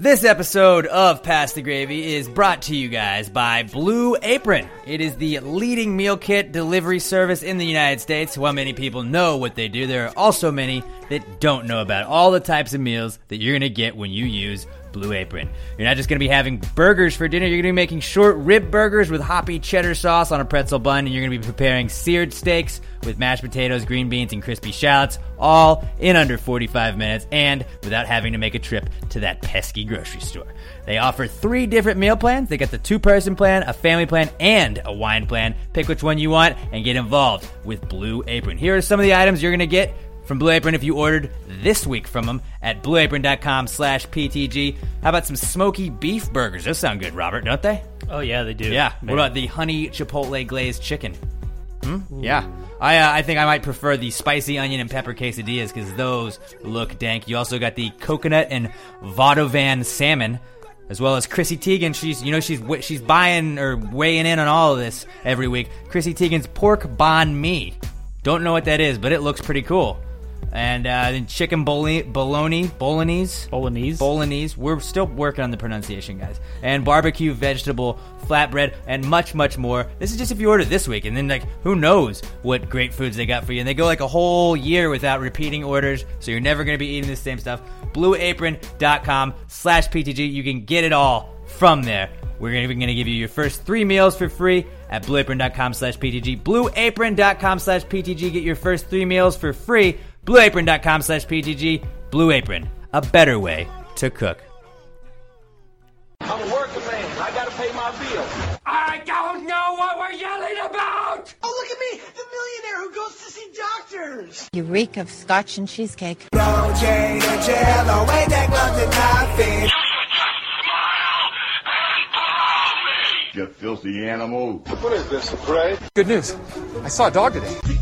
This episode of Pass the Gravy is brought to you guys by Blue Apron. It is the leading meal kit delivery service in the United States. While many people know what they do, there are also many that don't know about all the types of meals that you're going to get when you use Blue Apron. You're not just going to be having burgers for dinner, you're going to be making short rib burgers with hoppy cheddar sauce on a pretzel bun, and you're going to be preparing seared steaks with mashed potatoes, green beans, and crispy shallots, all in under 45 minutes and without having to make a trip to that pesky grocery store. They offer three different meal plans. They got the two person plan, a family plan, and a wine plan. Pick which one you want and get involved with Blue Apron. Here are some of the items you're going to get from Blue Apron if you ordered this week from them at blueapron.com slash PTG. How about some smoky beef burgers? Those sound good, Robert, don't they? Oh yeah, they do. Yeah. What about the honey chipotle glazed chicken? Hmm? Yeah. I, uh, I think I might prefer the spicy onion and pepper quesadillas because those look dank. You also got the coconut and vadouvan salmon, as well as Chrissy Teigen. She's you know she's she's buying or weighing in on all of this every week. Chrissy Teigen's pork banh mi. Don't know what that is, but it looks pretty cool. And uh, then chicken bolo- bologna, bolognese, Bolognese. bolognese. We're still working on the pronunciation, guys. And barbecue vegetable flatbread and much, much more. This is just if you order this week, and then like who knows what great foods they got for you. And they go like a whole year without repeating orders, so you're never going to be eating the same stuff. BlueApron.com slash PTG. You can get it all from there. We're even going to give you your first three meals for free at blueapron.com slash PTG. Blueapron.com slash PTG. Get your first three meals for free. Blueapron.com slash PTG. Blue Apron, a better way to cook. I'm a working man. I gotta pay my bills. I don't know what we're yelling about! Oh, look at me, the millionaire who goes to see doctors. You reek of scotch and cheesecake. You filthy animal. What is this, a parade? Good news. I saw a dog today.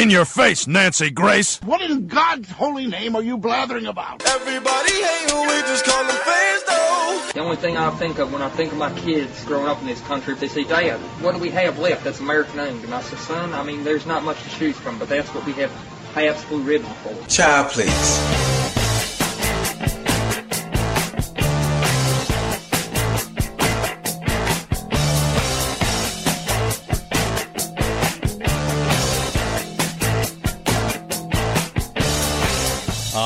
In your face, Nancy Grace. What in God's holy name are you blathering about? Everybody hate who we just call them fans, though. The only thing I think of when I think of my kids growing up in this country, if they say, Dad, what do we have left that's American owned? And I say, son, I mean, there's not much to choose from, but that's what we have Pabst Blue Ribbon for. Child, please.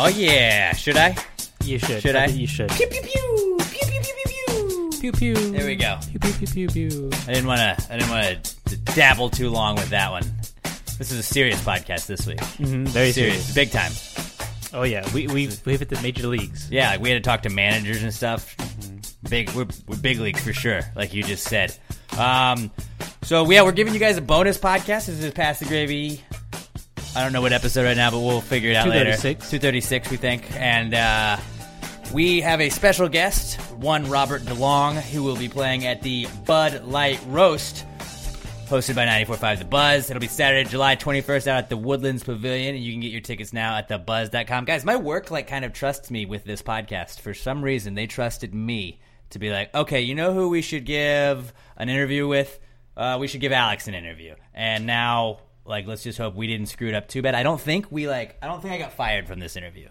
Oh, yeah. Should I? You should. Should I? You should. Pew, pew, pew. Pew, pew, pew, pew, pew. Pew pew. There we go. Pew pew pew pew pew. I didn't want to. I didn't want to dabble too long with that one. This is a serious podcast this week. Mhm, Very serious, serious. big time. Oh yeah, we we we hit the major leagues. Yeah, like we had to talk to managers and stuff. Big, we're, we're big leagues for sure, like you just said. Um, so yeah, we're giving you guys a bonus podcast. This is Pass the Gravy. I don't know what episode right now, but we'll figure it out later. 236. Two thirty six, we think, and uh, we have a special guest, one Robert DeLong, who will be playing at the Bud Light Roast hosted by 94.5 The Buzz. It'll be Saturday, July 21st out at the Woodlands Pavilion, and you can get your tickets now at thebuzz.com. Guys, my work like kind of trusts me with this podcast. For some reason, they trusted me to be like, okay, you know who we should give an interview with? Uh, we should give Alex an interview. And now, like, let's just hope we didn't screw it up too bad. I don't think we like. I don't think I got fired from this interview.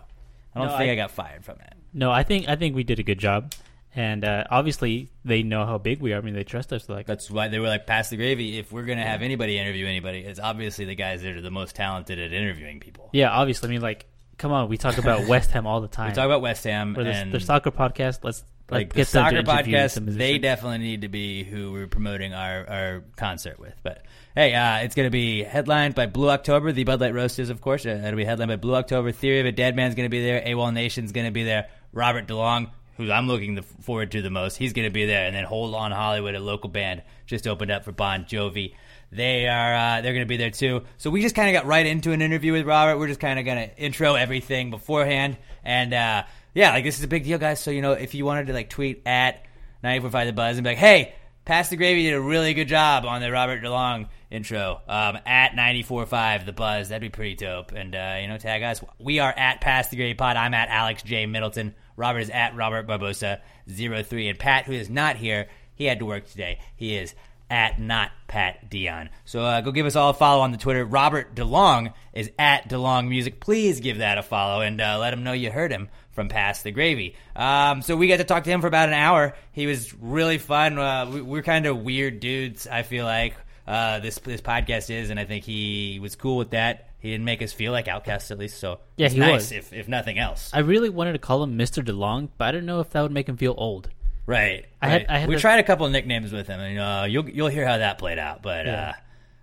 I don't No, think I, I- got fired from it. No, I think I think we did a good job, and uh, obviously they know how big we are. I mean, they trust us. Like, That's why they were like, pass the gravy. If we're gonna have anybody interview anybody, it's obviously the guys that are the most talented at interviewing people. yeah, obviously. I mean, like, come on, we talk about West Ham all the time. We talk about West Ham the, and the soccer podcast. Let's like the soccer podcast. They definitely need to be who we're promoting our, our concert with. But hey, uh, it's going to be headlined by Blue October. The Bud Light Roast is, of course. Uh, it'll be headlined by Blue October. Theory of a Dead Man's going to be there. AWOL Nation's going to be there. Robert DeLong, who I'm looking the, forward to the most, he's going to be there. And then Hold On Hollywood, a local band, just opened up for Bon Jovi. They are uh, they're going to be there too. So we just kind of got right into an interview with Robert. We're just kind of going to intro everything beforehand, and uh, yeah, like this is a big deal, guys. So you know, if you wanted to like tweet at 945 the buzz and be like, hey, Pass the Gravy did a really good job on the Robert DeLong intro um, at 945 the buzz. That'd be pretty dope. And uh, you know, tag us. We are at Pass the Gravy Pod. I'm at Alex J Middleton. Robert is at Robert Barbosa 03. And Pat, who is not here, he had to work today. He is at not Pat Dion. So uh, go give us all a follow on the Twitter. Robert DeLong is at DeLong Music. Please give that a follow and uh, let him know you heard him from Pass the Gravy. Um, so we got to talk to him for about an hour. He was really fun. Uh, we, we're kind of weird dudes. I feel like uh, this this podcast is, and I think he was cool with that. He didn't make us feel like outcasts, at least. So Yeah, he nice, was. if if nothing else. I really wanted to call him Mr. DeLong, but I didn't know if that would make him feel old. Right. I had- I had we to- tried a couple of nicknames with him, and uh, you'll you'll hear how that played out. But Yeah. uh,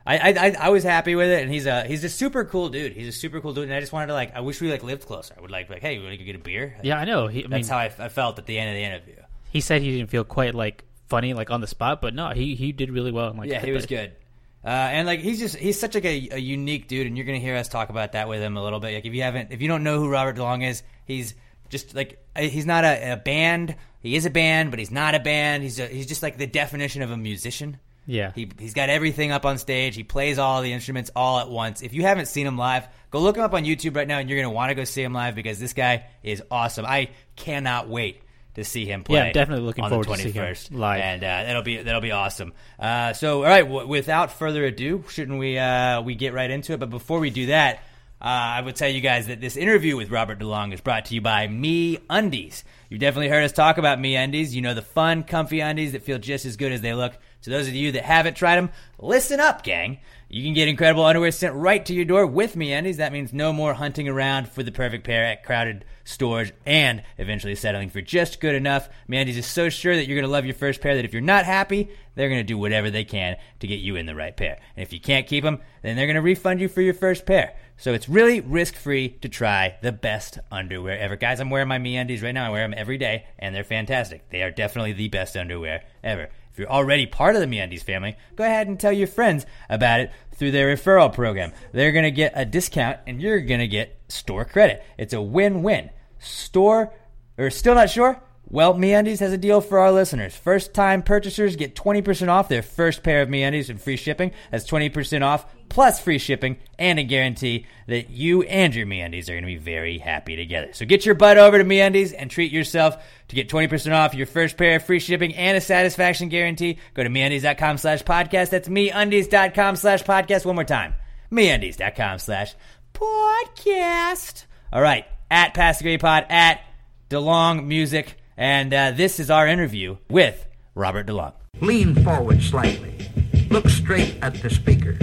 I, I I was happy with it, and he's a he's a super cool dude. He's a super cool dude, and I just wanted to like I wish we like lived closer. I would like like hey, you want to go get a beer? Yeah, I know. He, I mean, That's how I, I felt at the end of the interview. he said he didn't feel quite like funny, like on the spot, but no, he he did really well. I'm like, Yeah, he was good. Uh, and like he's just he's such like a, a unique dude, and you're gonna hear us talk about that with him a little bit. Like if you haven't, if you don't know who Robert DeLong is, he's just like uh, he's not a, a band. He is a band, but he's not a band. He's a, he's just like the definition of a musician. Yeah. He he's got everything up on stage. He plays all the instruments all at once. If you haven't seen him live, go look him up on YouTube right now, and you're gonna want to go see him live because this guy is awesome. I cannot wait to see him play. Yeah, definitely looking forward the to seeing him 21st live. and uh, that'll be that'll be awesome. Uh, so, all right, w- without further ado, shouldn't we uh, we get right into it? But before we do that, uh, I would tell you guys that this interview with Robert DeLong is brought to you by Me Undies. You've definitely heard us talk about Me Undies. You know the fun, comfy undies that feel just as good as they look. To those of you that haven't tried them, listen up, gang. You can get incredible underwear sent right to your door with Me Undies. That means no more hunting around for the perfect pair at crowded stores and eventually settling for just good enough. Me Undies is so sure that you're going to love your first pair that if you're not happy, they're going to do whatever they can to get you in the right pair. And if you can't keep them, then they're going to refund you for your first pair. So it's really risk free to try the best underwear ever. Guys, I'm wearing my Me Undies right now. I wear them every day, and they're fantastic. They are definitely the best underwear ever. If you're already part of the MeUndies family, go ahead and tell your friends about it through their referral program. They're going to get a discount and you're going to get store credit. It's a win-win. Store or still not sure? Well, MeUndies has a deal for our listeners. First-time purchasers get 20% off their first pair of MeUndies and free shipping. That's 20% off plus free shipping and a guarantee that you and your MeUndies are going to be very happy together. So get your butt over to MeUndies and treat yourself to get 20% off your first pair, free shipping, and a satisfaction guarantee. Go to MeUndies.com slash podcast. That's MeUndies.com slash podcast. One more time. MeUndies.com slash podcast. All right. At Pass the Pod, at DeLong Music. And uh, this is our interview with Robert DeLong. Lean forward slightly. Look straight at the speaker.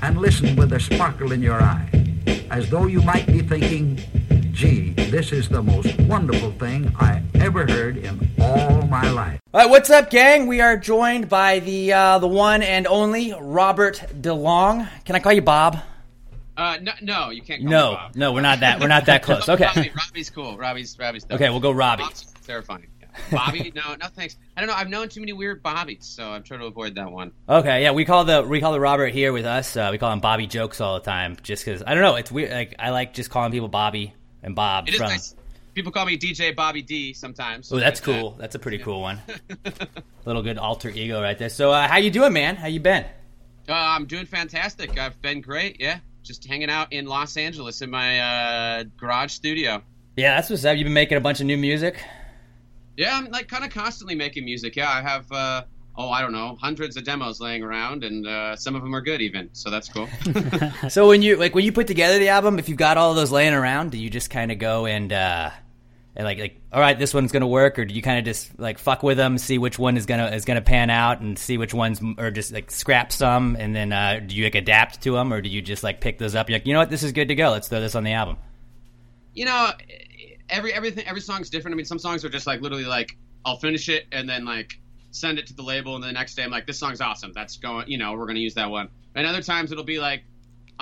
And listen with a sparkle in your eye. As though you might be thinking, gee, this is the most wonderful thing I ever heard in all my life. All right, what's up, gang? We are joined by the uh, the one and only Robert DeLong. Can I call you Bob? Uh, no, no, you can't. Call No, no, we're not that we're not that close. Okay, Robbie, Robbie's cool. Robbie's Robbie's. okay, we'll go Robbie. Bob's terrifying. Yeah. Bobby, no, no thanks. I don't know. I've known too many weird Bobbies, so I'm trying to avoid that one. Okay, yeah, we call the we call the Robert here with us. Uh, we call him Bobby Jokes all the time, just because I don't know. It's weird. Like I like just calling people Bobby and Bob It is from. nice. People call me DJ Bobby D sometimes. Oh, that's cool. That's a pretty cool one. Little good alter ego right there. So, uh, how you doing, man? How you been? Uh, I'm doing fantastic. I've been great. Yeah, just hanging out in Los Angeles in my uh, garage studio. Yeah, that's what's up. You've been making a bunch of new music. Yeah, I'm like kind of constantly making music. Yeah, I have. Uh, oh, I don't know, hundreds of demos laying around, and uh, some of them are good even. So that's cool. So when you like when you put together the album, if you've got all of those laying around, do you just kind of go and uh, and like like all right, this one's gonna work, or do you kind of just like fuck with them, see which one is gonna is gonna pan out, and see which ones or just like scrap some, and then uh, do you like adapt to them, or do you just like pick those up? You're like, you know what, this is good to go. Let's throw this on the album. you know, every everything every song's different. I mean, some songs are just like literally like I'll finish it and then like send it to the label, and the next day I'm like, this song's awesome. That's going, you know, we're gonna use that one. And other times it'll be like.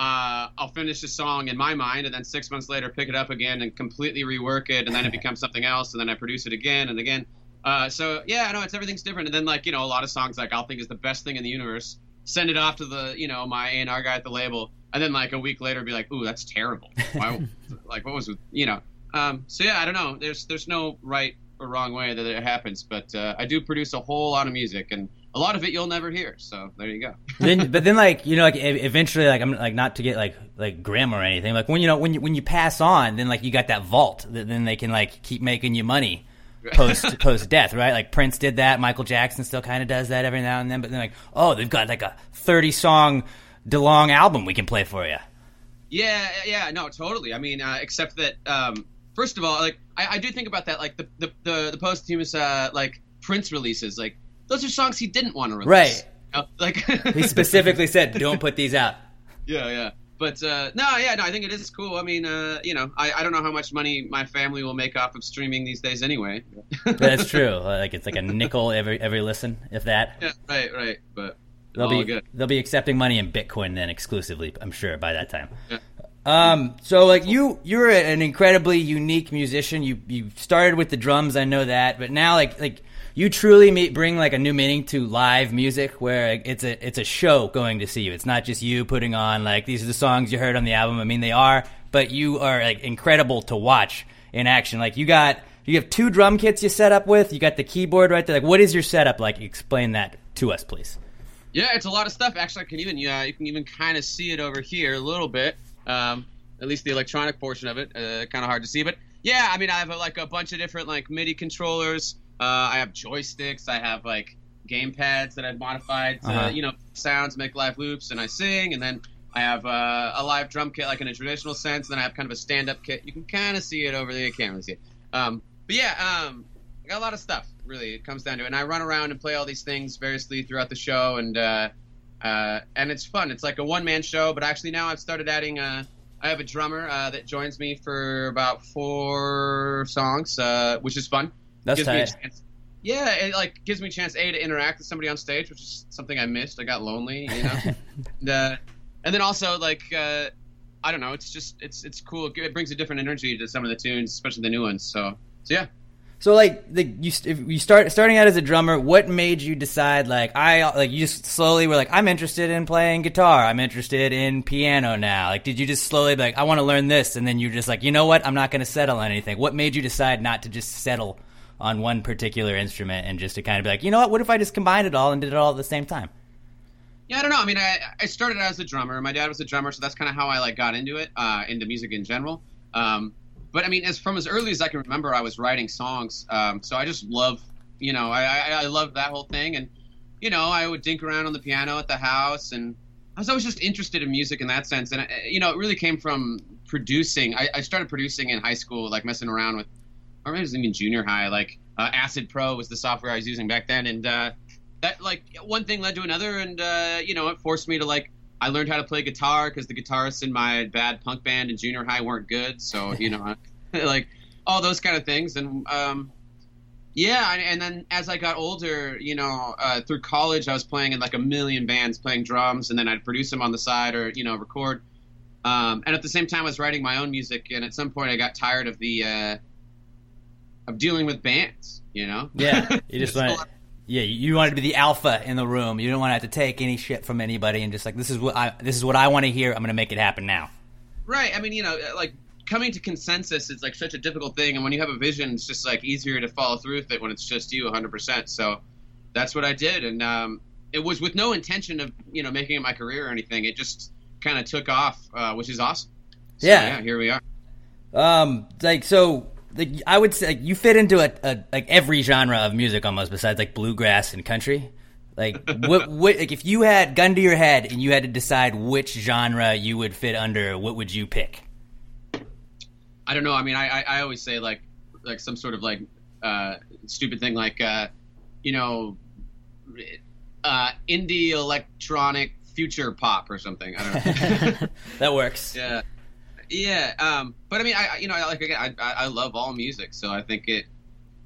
Uh, I'll finish a song in my mind, and then six months later, pick it up again and completely rework it, and then it becomes something else, and then I produce it again and again. Uh, so yeah, I know it's everything's different. And then like you know, a lot of songs like I'll think is the best thing in the universe, send it off to the you know my A and R guy at the label, and then like a week later, be like, ooh, that's terrible. Why, like what was with you know? Um, so yeah, I don't know. There's there's no right or wrong way that it happens, but uh, I do produce a whole lot of music, and a lot of it you'll never hear. So there you go. then, but then, like you know, like eventually, like I'm like not to get like like grim or anything. Like when you know when you when you pass on, then like you got that vault. That then they can like keep making you money post post death, right? Like Prince did that, Michael Jackson still kind of does that every now and then. But then like, oh, they've got like a thirty song DeLong album we can play for you. Yeah, yeah, no, totally. I mean, uh, except that um, first of all, like I, I, do think about that, like the the the, the posthumous uh, like Prince releases, like those are songs he didn't want to release. Right. You know, like he specifically said, "Don't put these out." Yeah, yeah. But uh, no, yeah, no, I think it is cool. I mean, uh, you know, I, I don't know how much money my family will make off of streaming these days anyway. That's true. Like it's like a nickel every every listen, if that. Yeah, right, right. But they'll be good. they'll be accepting money in Bitcoin then exclusively. I'm sure by that time. Yeah. Um, so like you, you're an incredibly unique musician. You you started with the drums, I know that, but now like like you truly meet, bring like a new meaning to live music, where it's a it's a show going to see you. It's not just you putting on like these are the songs you heard on the album. I mean they are, but you are like incredible to watch in action. Like you got you have two drum kits you set up with. You got the keyboard right there. Like what is your setup like? Explain that to us, please. Yeah, it's a lot of stuff. Actually, I can even yeah, you can even kind of see it over here a little bit. Um, at least the electronic portion of it. Uh, kind of hard to see, but yeah, I mean, I have like a bunch of different like MIDI controllers. Uh, I have joysticks. I have like game pads that I've modified to uh-huh. you know sounds, make live loops, and I sing. And then I have uh, a live drum kit, like in a traditional sense. And then I have kind of a stand-up kit. You can kind of see it over there. You can't really see it. Um, but yeah, um, I got a lot of stuff. Really, it comes down to it. And I run around and play all these things variously throughout the show, and uh, uh and it's fun. It's like a one-man show, but actually now I've started adding. Uh, I have a drummer uh, that joins me for about four songs, uh, which is fun. That's tight. yeah, it like gives me a chance a to interact with somebody on stage, which is something I missed. I got lonely, you know. and, uh, and, then also like uh, I don't know, it's just it's it's cool. It brings a different energy to some of the tunes, especially the new ones. So so yeah. So like the you you start starting out as a drummer, what made you decide like I like you just slowly were like I'm interested in playing guitar, I'm interested in piano now. Like did you just slowly be like I want to learn this and then you're just like, "You know what? I'm not going to settle on anything." What made you decide not to just settle on one particular instrument and just to kind of be like, "You know what? What if I just combined it all and did it all at the same time?" Yeah, I don't know. I mean, I, I started as a drummer. My dad was a drummer, so that's kind of how I like got into it, uh, into music in general. Um, but I mean, as from as early as I can remember, I was writing songs. Um, so I just love, you know, I, I, I love that whole thing, and you know, I would dink around on the piano at the house, and I was always just interested in music in that sense. And you know, it really came from producing. I, I started producing in high school, like messing around with, or maybe it was even junior high. Like uh, Acid Pro was the software I was using back then, and uh, that like one thing led to another, and uh, you know, it forced me to like I learned how to play guitar because the guitarists in my bad punk band in junior high weren't good. So you know, like all those kind of things. And um, yeah, and, and, then as I got older, you know, uh, through college, I was playing in like a million bands, playing drums, and then I'd produce them on the side or you know record. Um, and at the same time, I was writing my own music. And at some point, I got tired of the uh, of dealing with bands. You know? Yeah, you just went yeah, you wanted to be the alpha in the room. You don't want to have to take any shit from anybody, and just like this is what I this is what I want to hear. I'm going to make it happen now. Right. I mean, you know, like coming to consensus is like such a difficult thing, and when you have a vision, it's just like easier to follow through with it when it's just you 100. percent So that's what I did, and um, it was with no intention of you know making it my career or anything. It just kind of took off, uh, which is awesome. So, yeah. yeah, here we are. Um, like so like, I would say like, you fit into a, a, like every genre of music almost besides like bluegrass and country. Like what, what like if you had gun to your head and you had to decide which genre you would fit under, what would you pick? I don't know. I mean, I, I, I always say like like some sort of like uh, stupid thing like uh, you know uh, indie electronic future pop or something. I don't know. that works. Yeah. Yeah, um, but I mean, I you know, like again, I I love all music, so I think it.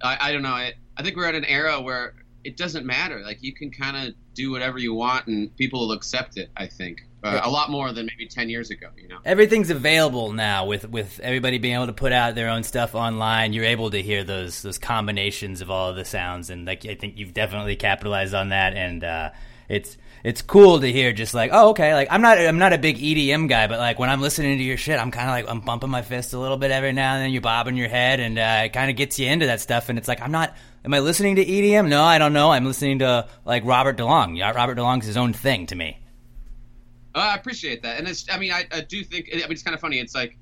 I, I don't know. I, I think we're at an era where it doesn't matter. Like you can kind of do whatever you want, and people will accept it. I think uh, a lot more than maybe ten years ago. You know, everything's available now with with everybody being able to put out their own stuff online. You're able to hear those those combinations of all of the sounds, and like I think you've definitely capitalized on that. And uh, it's it's cool to hear just like oh okay like I'm not I'm not a big EDM guy but like when I'm listening to your shit I'm kind of like I'm bumping my fist a little bit every now and then you're bobbing your head and uh, it kind of gets you into that stuff and it's like I'm not am I listening to EDM no I don't know I'm listening to like Robert DeLong yeah Robert DeLong's his own thing to me uh, I appreciate that and it's I mean I, I do think I mean it's kind of funny it's like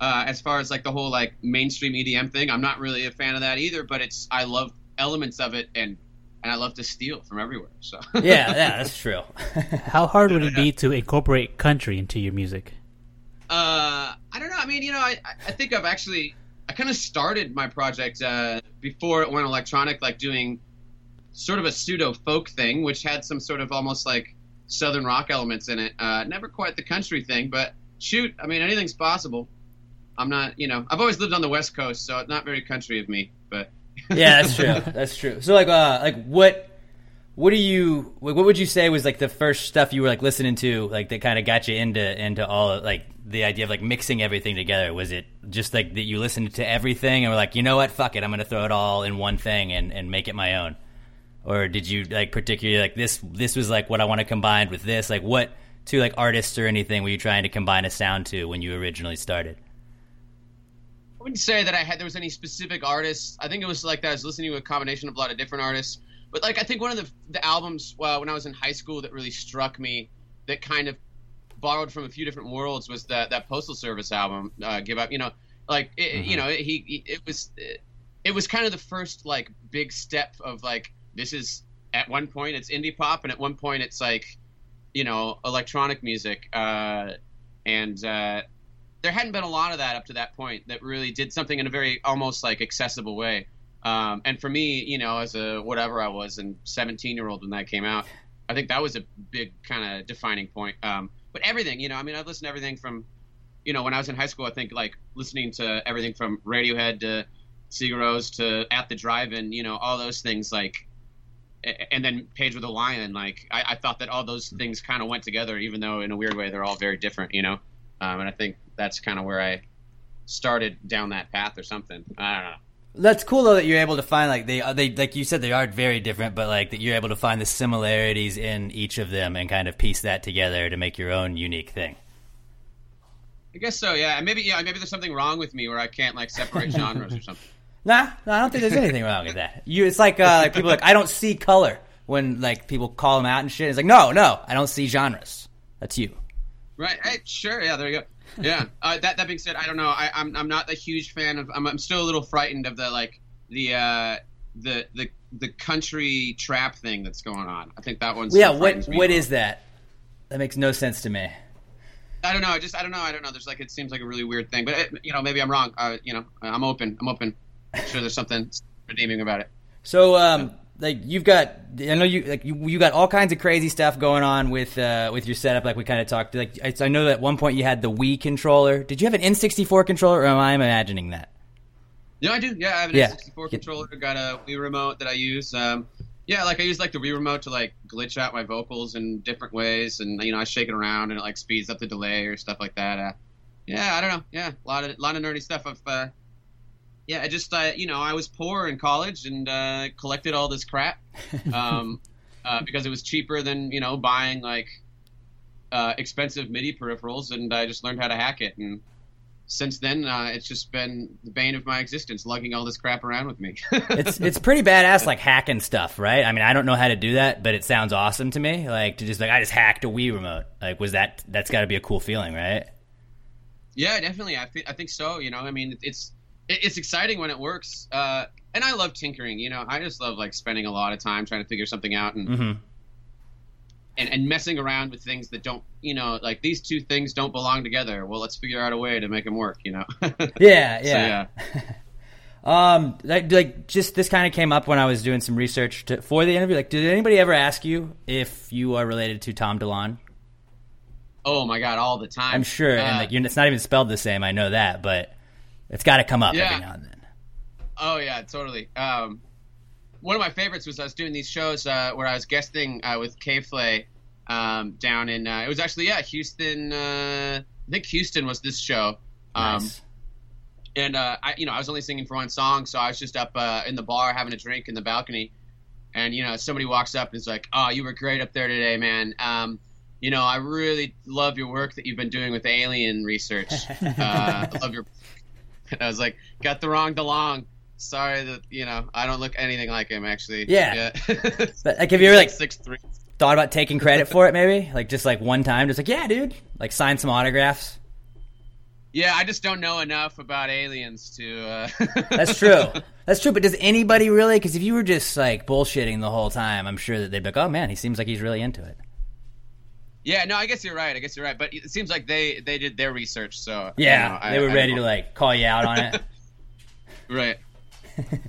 Uh, as far as like the whole like mainstream EDM thing, I'm not really a fan of that either. But it's I love elements of it, and and I love to steal from everywhere. So yeah, yeah, that's true. How hard would it be to incorporate country into your music? Uh, I don't know. I mean, you know, I I think I've actually I kind of started my project uh, before it went electronic, like doing sort of a pseudo folk thing, which had some sort of almost like southern rock elements in it. Uh, never quite the country thing, but shoot, I mean, anything's possible. I'm not, you know, I've always lived on the West Coast, so it's not very country of me, but yeah, that's true. That's true. So like, uh, like what? What do you? What would you say was like the first stuff you were like listening to, like that kind of got you into into all like the idea of like mixing everything together? Was it just like that you listened to everything and were like, you know what, fuck it, I'm gonna throw it all in one thing and and make it my own? Or did you like particularly like this? This was like what I want to combine with this. Like what two like artists or anything were you trying to combine a sound to when you originally started? I wouldn't say that I had there was any specific artists. I think it was like that I was listening to a combination of a lot of different artists. But like I think one of the the albums uh, when I was in high school that really struck me, that kind of borrowed from a few different worlds, was that that Postal Service album, uh, Give Up. You know, like it, mm-hmm. you know he, he, it was it, it was kind of the first like big step of like this is at one point it's indie pop and at one point it's like you know electronic music uh, and uh, there hadn't been a lot of that up to that point that really did something in a very almost like accessible way. Um, and for me, you know, as a whatever I was and 17 year old when that came out, I think that was a big kind of defining point. Um, but everything, you know, I mean, I've listened to everything from, you know, when I was in high school, I think like listening to everything from Radiohead to Sigur Rós to At the Drive-In, you know, all those things like, and then Pedro the Lion, like I, I thought that all those things kind of went together, even though in a weird way they're all very different, you know. Um, and I think that's kind of where I started down that path or something. I don't know. That's cool though that you're able to find like they they like you said they are very different, but like that you're able to find the similarities in each of them and kind of piece that together to make your own unique thing. I guess so. Yeah, maybe yeah, maybe there's something wrong with me where I can't like separate genres or something. Nah, no, I don't think there's anything wrong with that. You, it's like, uh, like people like I don't see color when like people call them out and shit. It's like no, no, I don't see genres. That's you. Right. Hey, sure. Yeah. There you go. Yeah. Uh, that that being said, I don't know. I, I'm I'm not a huge fan of. I'm, I'm still a little frightened of the like the uh, the the the country trap thing that's going on. I think that one's yeah. What what is that? That makes no sense to me. I don't know. I just I don't know. I don't know. There's like it seems like a really weird thing, but it, you know maybe I'm wrong. Uh, you know I'm open. I'm open. I'm sure there's something redeeming about it. So um, like you've got I know you like you, you got all kinds of crazy stuff going on with uh, with your setup like we kind of talked like I, I know that at one point you had the Wii controller. Did you have an N64 controller or am I imagining that? Yeah, I do. Yeah, I have an yeah. N64 controller. Got a Wii remote that I use. Um, yeah, like I use like the Wii remote to like glitch out my vocals in different ways, and you know I shake it around and it like speeds up the delay or stuff like that. Uh, yeah, I don't know. Yeah, a lot of lot of nerdy stuff. I've uh, yeah, I just uh, you know I was poor in college and uh, collected all this crap um, uh, because it was cheaper than you know buying like uh, expensive MIDI peripherals, and I just learned how to hack it. And since then, uh, it's just been the bane of my existence, lugging all this crap around with me. it's it's pretty badass, like hacking stuff, right? I mean, I don't know how to do that, but it sounds awesome to me. Like to just like I just hacked a Wii remote. Like, was that that's got to be a cool feeling, right? Yeah, definitely. I, th- I think so. You know, I mean, it's it's exciting when it works. Uh, and I love tinkering. You know, I just love like spending a lot of time trying to figure something out and mm-hmm. and, and messing around with things that don't. You know, like these two things don't belong together. Well, let's figure out a way to make them work. You know. yeah, yeah. So, yeah. um, like, like just this kind of came up when I was doing some research to, for the interview. Like, did anybody ever ask you if you are related to Tom DeLonge? Oh my god, all the time. I'm sure, uh, and like, it's not even spelled the same. I know that, but it's got to come up yeah. every now and then. Oh yeah, totally. Um, one of my favorites was I was doing these shows uh, where I was guesting uh, with K-Flay um, down in. Uh, it was actually yeah, Houston. Uh, I think Houston was this show. Um, nice. And uh, I, you know, I was only singing for one song, so I was just up uh, in the bar having a drink in the balcony, and you know, somebody walks up and is like, "Oh, you were great up there today, man." Um, you know, I really love your work that you've been doing with alien research. I love your I was like, got the wrong DeLong. Sorry that you know I don't look anything like him actually. Yeah. yeah. but like, have you ever like six three? Thought about taking credit for it, maybe like just like one time, just like yeah, dude, like sign some autographs. Yeah, I just don't know enough about aliens to. Uh... That's true. That's true. But does anybody really? Because if you were just like bullshitting the whole time, I'm sure that they'd be like, "Oh man, he seems like he's really into it." Yeah, no, I guess you're right. I guess you're right. But it seems like they they did their research, so Yeah, you know, I- they were I ready to like call you out on it. Right.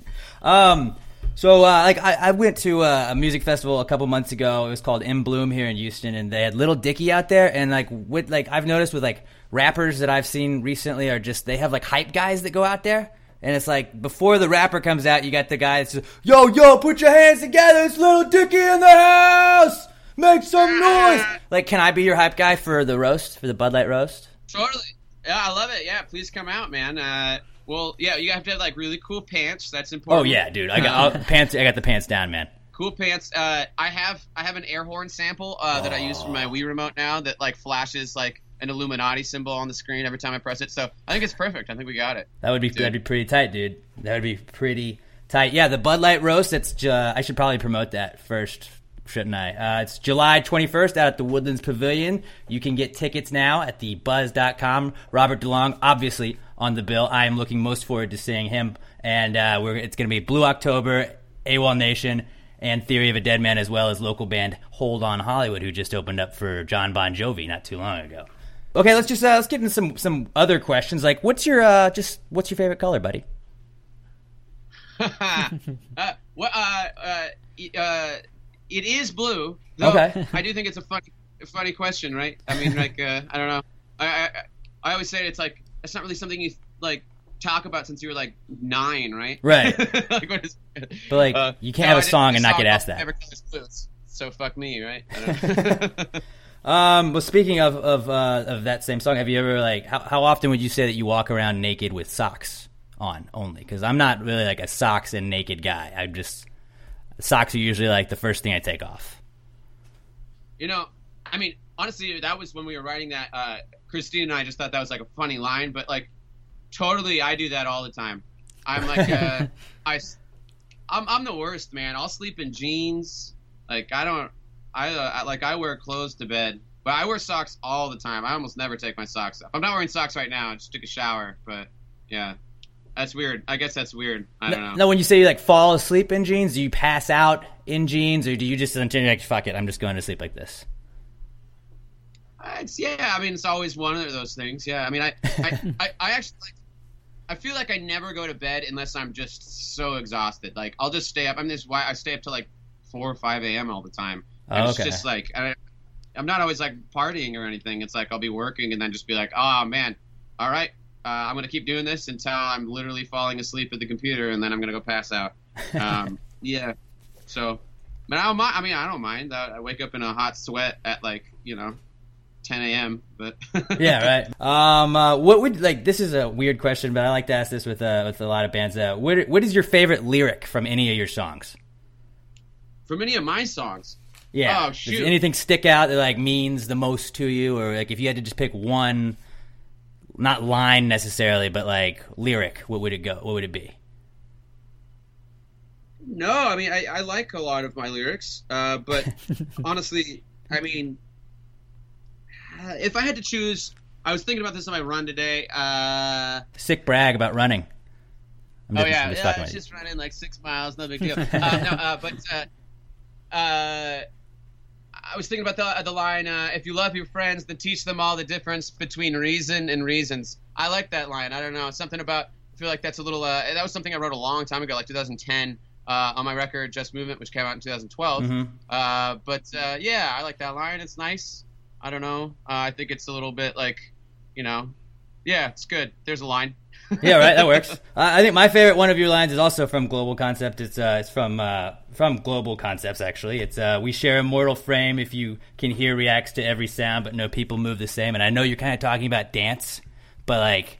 Um, so uh, like I, I went to uh, a music festival a couple months ago. It was called In Bloom here in Houston, and they had Lil Dicky out there. And like with like I've noticed with like rappers that I've seen recently are just they have like hype guys that go out there. And it's like before the rapper comes out, you got the guy that's just, yo yo, put your hands together. It's Lil Dicky in the house. Make some noise. Like, can I be your hype guy for the roast for the Bud Light roast? Totally. Yeah, I love it. Yeah, please come out, man. Uh, well, yeah, you have to have like really cool pants. That's important. Oh yeah, dude. I got I'll, pants. I got the pants down, man. cool pants. Uh, I have I have an air horn sample uh, that I use for my Wii remote now that like flashes like an Illuminati symbol on the screen every time I press it. So I think it's perfect. I think we got it. That would be that'd be pretty tight, dude. That would be pretty tight. Yeah, the Bud Light roast. It's ju- I should probably promote that first, shouldn't I? Uh, it's July 21st out at the Woodlands Pavilion. You can get tickets now at thebuzz.com. Robert DeLong, obviously on the bill. I am looking most forward to seeing him, and uh, it's going to be Blue October, AWOL Nation. And Theory of a Dead Man, as well as local band Hold On Hollywood, who just opened up for John Bon Jovi not too long ago. Okay, let's just uh, let's get into some some other questions. Like, what's your uh, just what's your favorite color, buddy? uh, what, uh, uh, uh, it is blue. Though Okay. I do think it's a funny, a funny question, right? I mean, like, uh, I don't know. I, I, I always say it's like it's not really something you like talk about since you were like nine, right? Right. like, what is, But like, uh, you can't no, have a song and not get asked that. So fuck me, right? I don't- Um, well, speaking of of uh, of that same song, have you ever like how how often would you say that you walk around naked with socks on only? Because I'm not really like a socks and naked guy. I just socks are usually like the first thing I take off. You know, I mean, honestly, that was when we were writing that. Uh, Christine and I just thought that was like a funny line, but like, totally, I do that all the time. I'm like, uh, I, I'm, I'm the worst, man. I'll sleep in jeans. Like, I don't, I, uh, I like, I wear clothes to bed, but I wear socks all the time. I almost never take my socks off. I'm not wearing socks right now. I just took a shower, but yeah, that's weird. I guess that's weird. I don't know. Now, when you say you like fall asleep in jeans, do you pass out in jeans, or do you just continue like fuck it, I'm just going to sleep like this? Uh, It's yeah. I mean, it's always one of those things. Yeah. I mean, I I, I, I actually like. I feel like I never go to bed unless I'm just so exhausted. Like I'll just stay up. I'm this why I stay up till like four or five a.m. all the time. Oh, It's just like I, I'm not always like partying or anything. It's like I'll be working and then just be like, oh man, all right, uh, I'm gonna keep doing this until I'm literally falling asleep at the computer and then I'm gonna go pass out. Um, yeah. So, but I don't mind. I mean, I don't mind. I, I wake up in a hot sweat at like you know 10 a.m. But yeah, right. Um, uh, what would like? This is a weird question, but I like to ask this with uh, with a lot of bands. Uh, what what is your favorite lyric from any of your songs? For any of my songs, Yeah. Oh Does shoot. anything stick out that like means the most to you, or like if you had to just pick one, not line necessarily, but like lyric, what would it go? What would it be? No, I mean I, I like a lot of my lyrics, uh, but honestly, I mean, uh, if I had to choose, I was thinking about this on my run today. Uh, Sick brag about running. I'm oh yeah, yeah, it's just running like six miles, no big deal. uh, no, uh, but uh, uh, I was thinking about the the line, uh, "If you love your friends, then teach them all the difference between reason and reasons." I like that line. I don't know something about. I feel like that's a little. Uh, that was something I wrote a long time ago, like 2010, uh, on my record "Just Movement," which came out in 2012. Mhm. Uh, but uh, yeah, I like that line. It's nice. I don't know. Uh, I think it's a little bit like, you know, yeah, it's good. There's a line. Yeah, right. That works. I think my favorite one of your lines is also from Global Concept. It's uh, it's from uh, from Global Concepts actually. It's uh, we share a mortal frame. If you can hear, reacts to every sound, but no people move the same. And I know you're kind of talking about dance, but like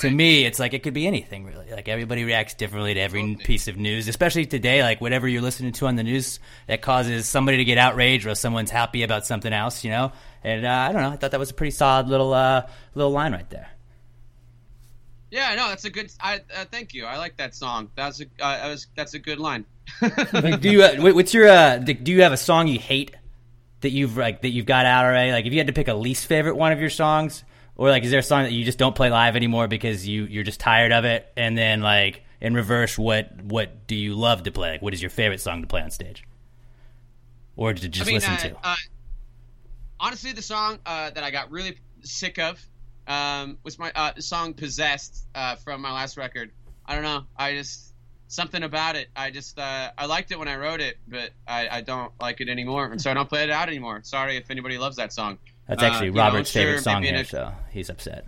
to me, it's like it could be anything really. Like everybody reacts differently to every piece of news, especially today. Like whatever you're listening to on the news that causes somebody to get outraged or someone's happy about something else, you know. And uh, I don't know. I thought that was a pretty solid little uh, little line right there. Yeah, no, that's a good. I uh, thank you. I like that song. That's a. Uh, that was that's a good line. Like, do you uh, what's your uh, do you have a song you hate that you've like that you've got out already? Like if you had to pick a least favorite one of your songs, or like is there a song that you just don't play live anymore because you you're just tired of it? And then like in reverse, what what do you love to play? Like, what is your favorite song to play on stage, or to just I mean, listen uh, to? Uh, honestly, the song uh, that I got really sick of um, was my uh, song "Possessed" uh, from my last record. I don't know. I just something about it. I just uh, I liked it when I wrote it, but I, I don't like it anymore, and so I don't play it out anymore. Sorry if anybody loves that song. That's Uh, actually know, Robert's sure, favorite song in here, a- so he's upset.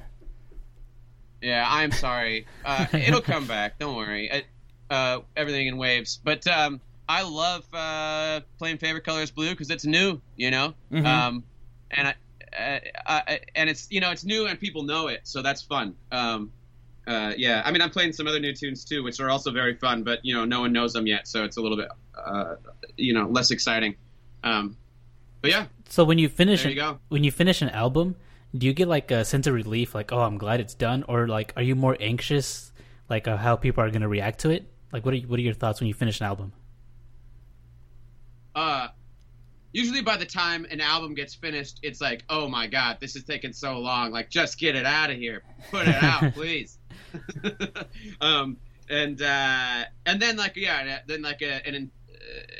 Yeah, I'm sorry. Uh, it'll come back. Don't worry. It, uh, everything in waves. But um, I love uh, playing favorite color is blue because it's new. You know, Mhm. um, and I, uh, I, and it's you know it's new and people know it, so that's fun. Um, uh, yeah, I mean I'm playing some other new tunes too, which are also very fun, but you know no one knows them yet, so it's a little bit uh, you know less exciting. Um, but yeah, So when you finish There an- you go. when you finish an album, do you get like a sense of relief, like oh, I'm glad it's done, or like are you more anxious, like uh, how people are going to react to it? Like what are what are your thoughts when you finish an album? uh usually by the time an album gets finished it's like oh my god this is taking so long. Like just get it out of here. Put it out please. Um and uh and then like yeah then like a an,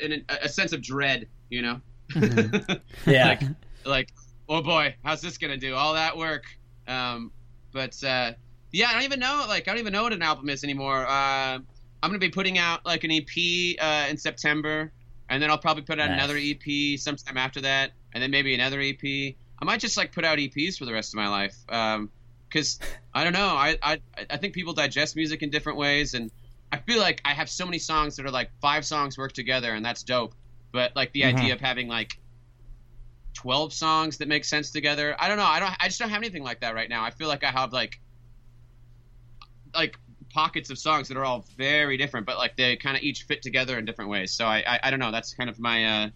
an, a sense of dread you know? Yeah. like like oh boy how's this gonna do? All that work. Um but uh yeah i don't even know like i don't even know what an album is anymore. Uh i'm gonna be putting out like an ep uh in september and then i'll probably put out Nice. another ep sometime after that and then maybe another ep i might just like put out eps for the rest of my life um because i don't know I, I i think people digest music in different ways and i feel like i have so many songs that are like five songs work together and that's dope but like the Mhm. idea of having like 12 songs that make sense together. I don't know. I don't I just don't have anything like that right now. I feel like I have like like pockets of songs that are all very different, but like they kind of each fit together in different ways. So I, I I don't know. That's kind of my uh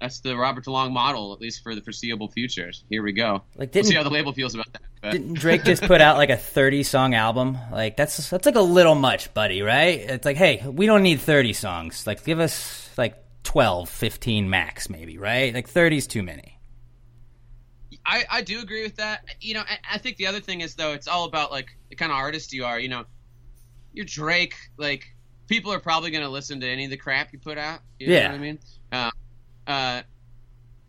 that's the Robert DeLong model, at least for the foreseeable future. Here we go. Like, we'll see how the label feels about that. But Didn't Drake just put out like a 30 song album? Like that's that's like a little much, buddy, right? It's like, hey, we don't need 30 songs. Like give us like 12, 15 max maybe, right? Like 30 is too many. I, I do agree with that. You know, I, I think the other thing is though, it's all about like the kind of artist you are. You know, you're Drake. Like people are probably going to listen to any of the crap you put out. You know Yeah. what I mean? Uh, uh,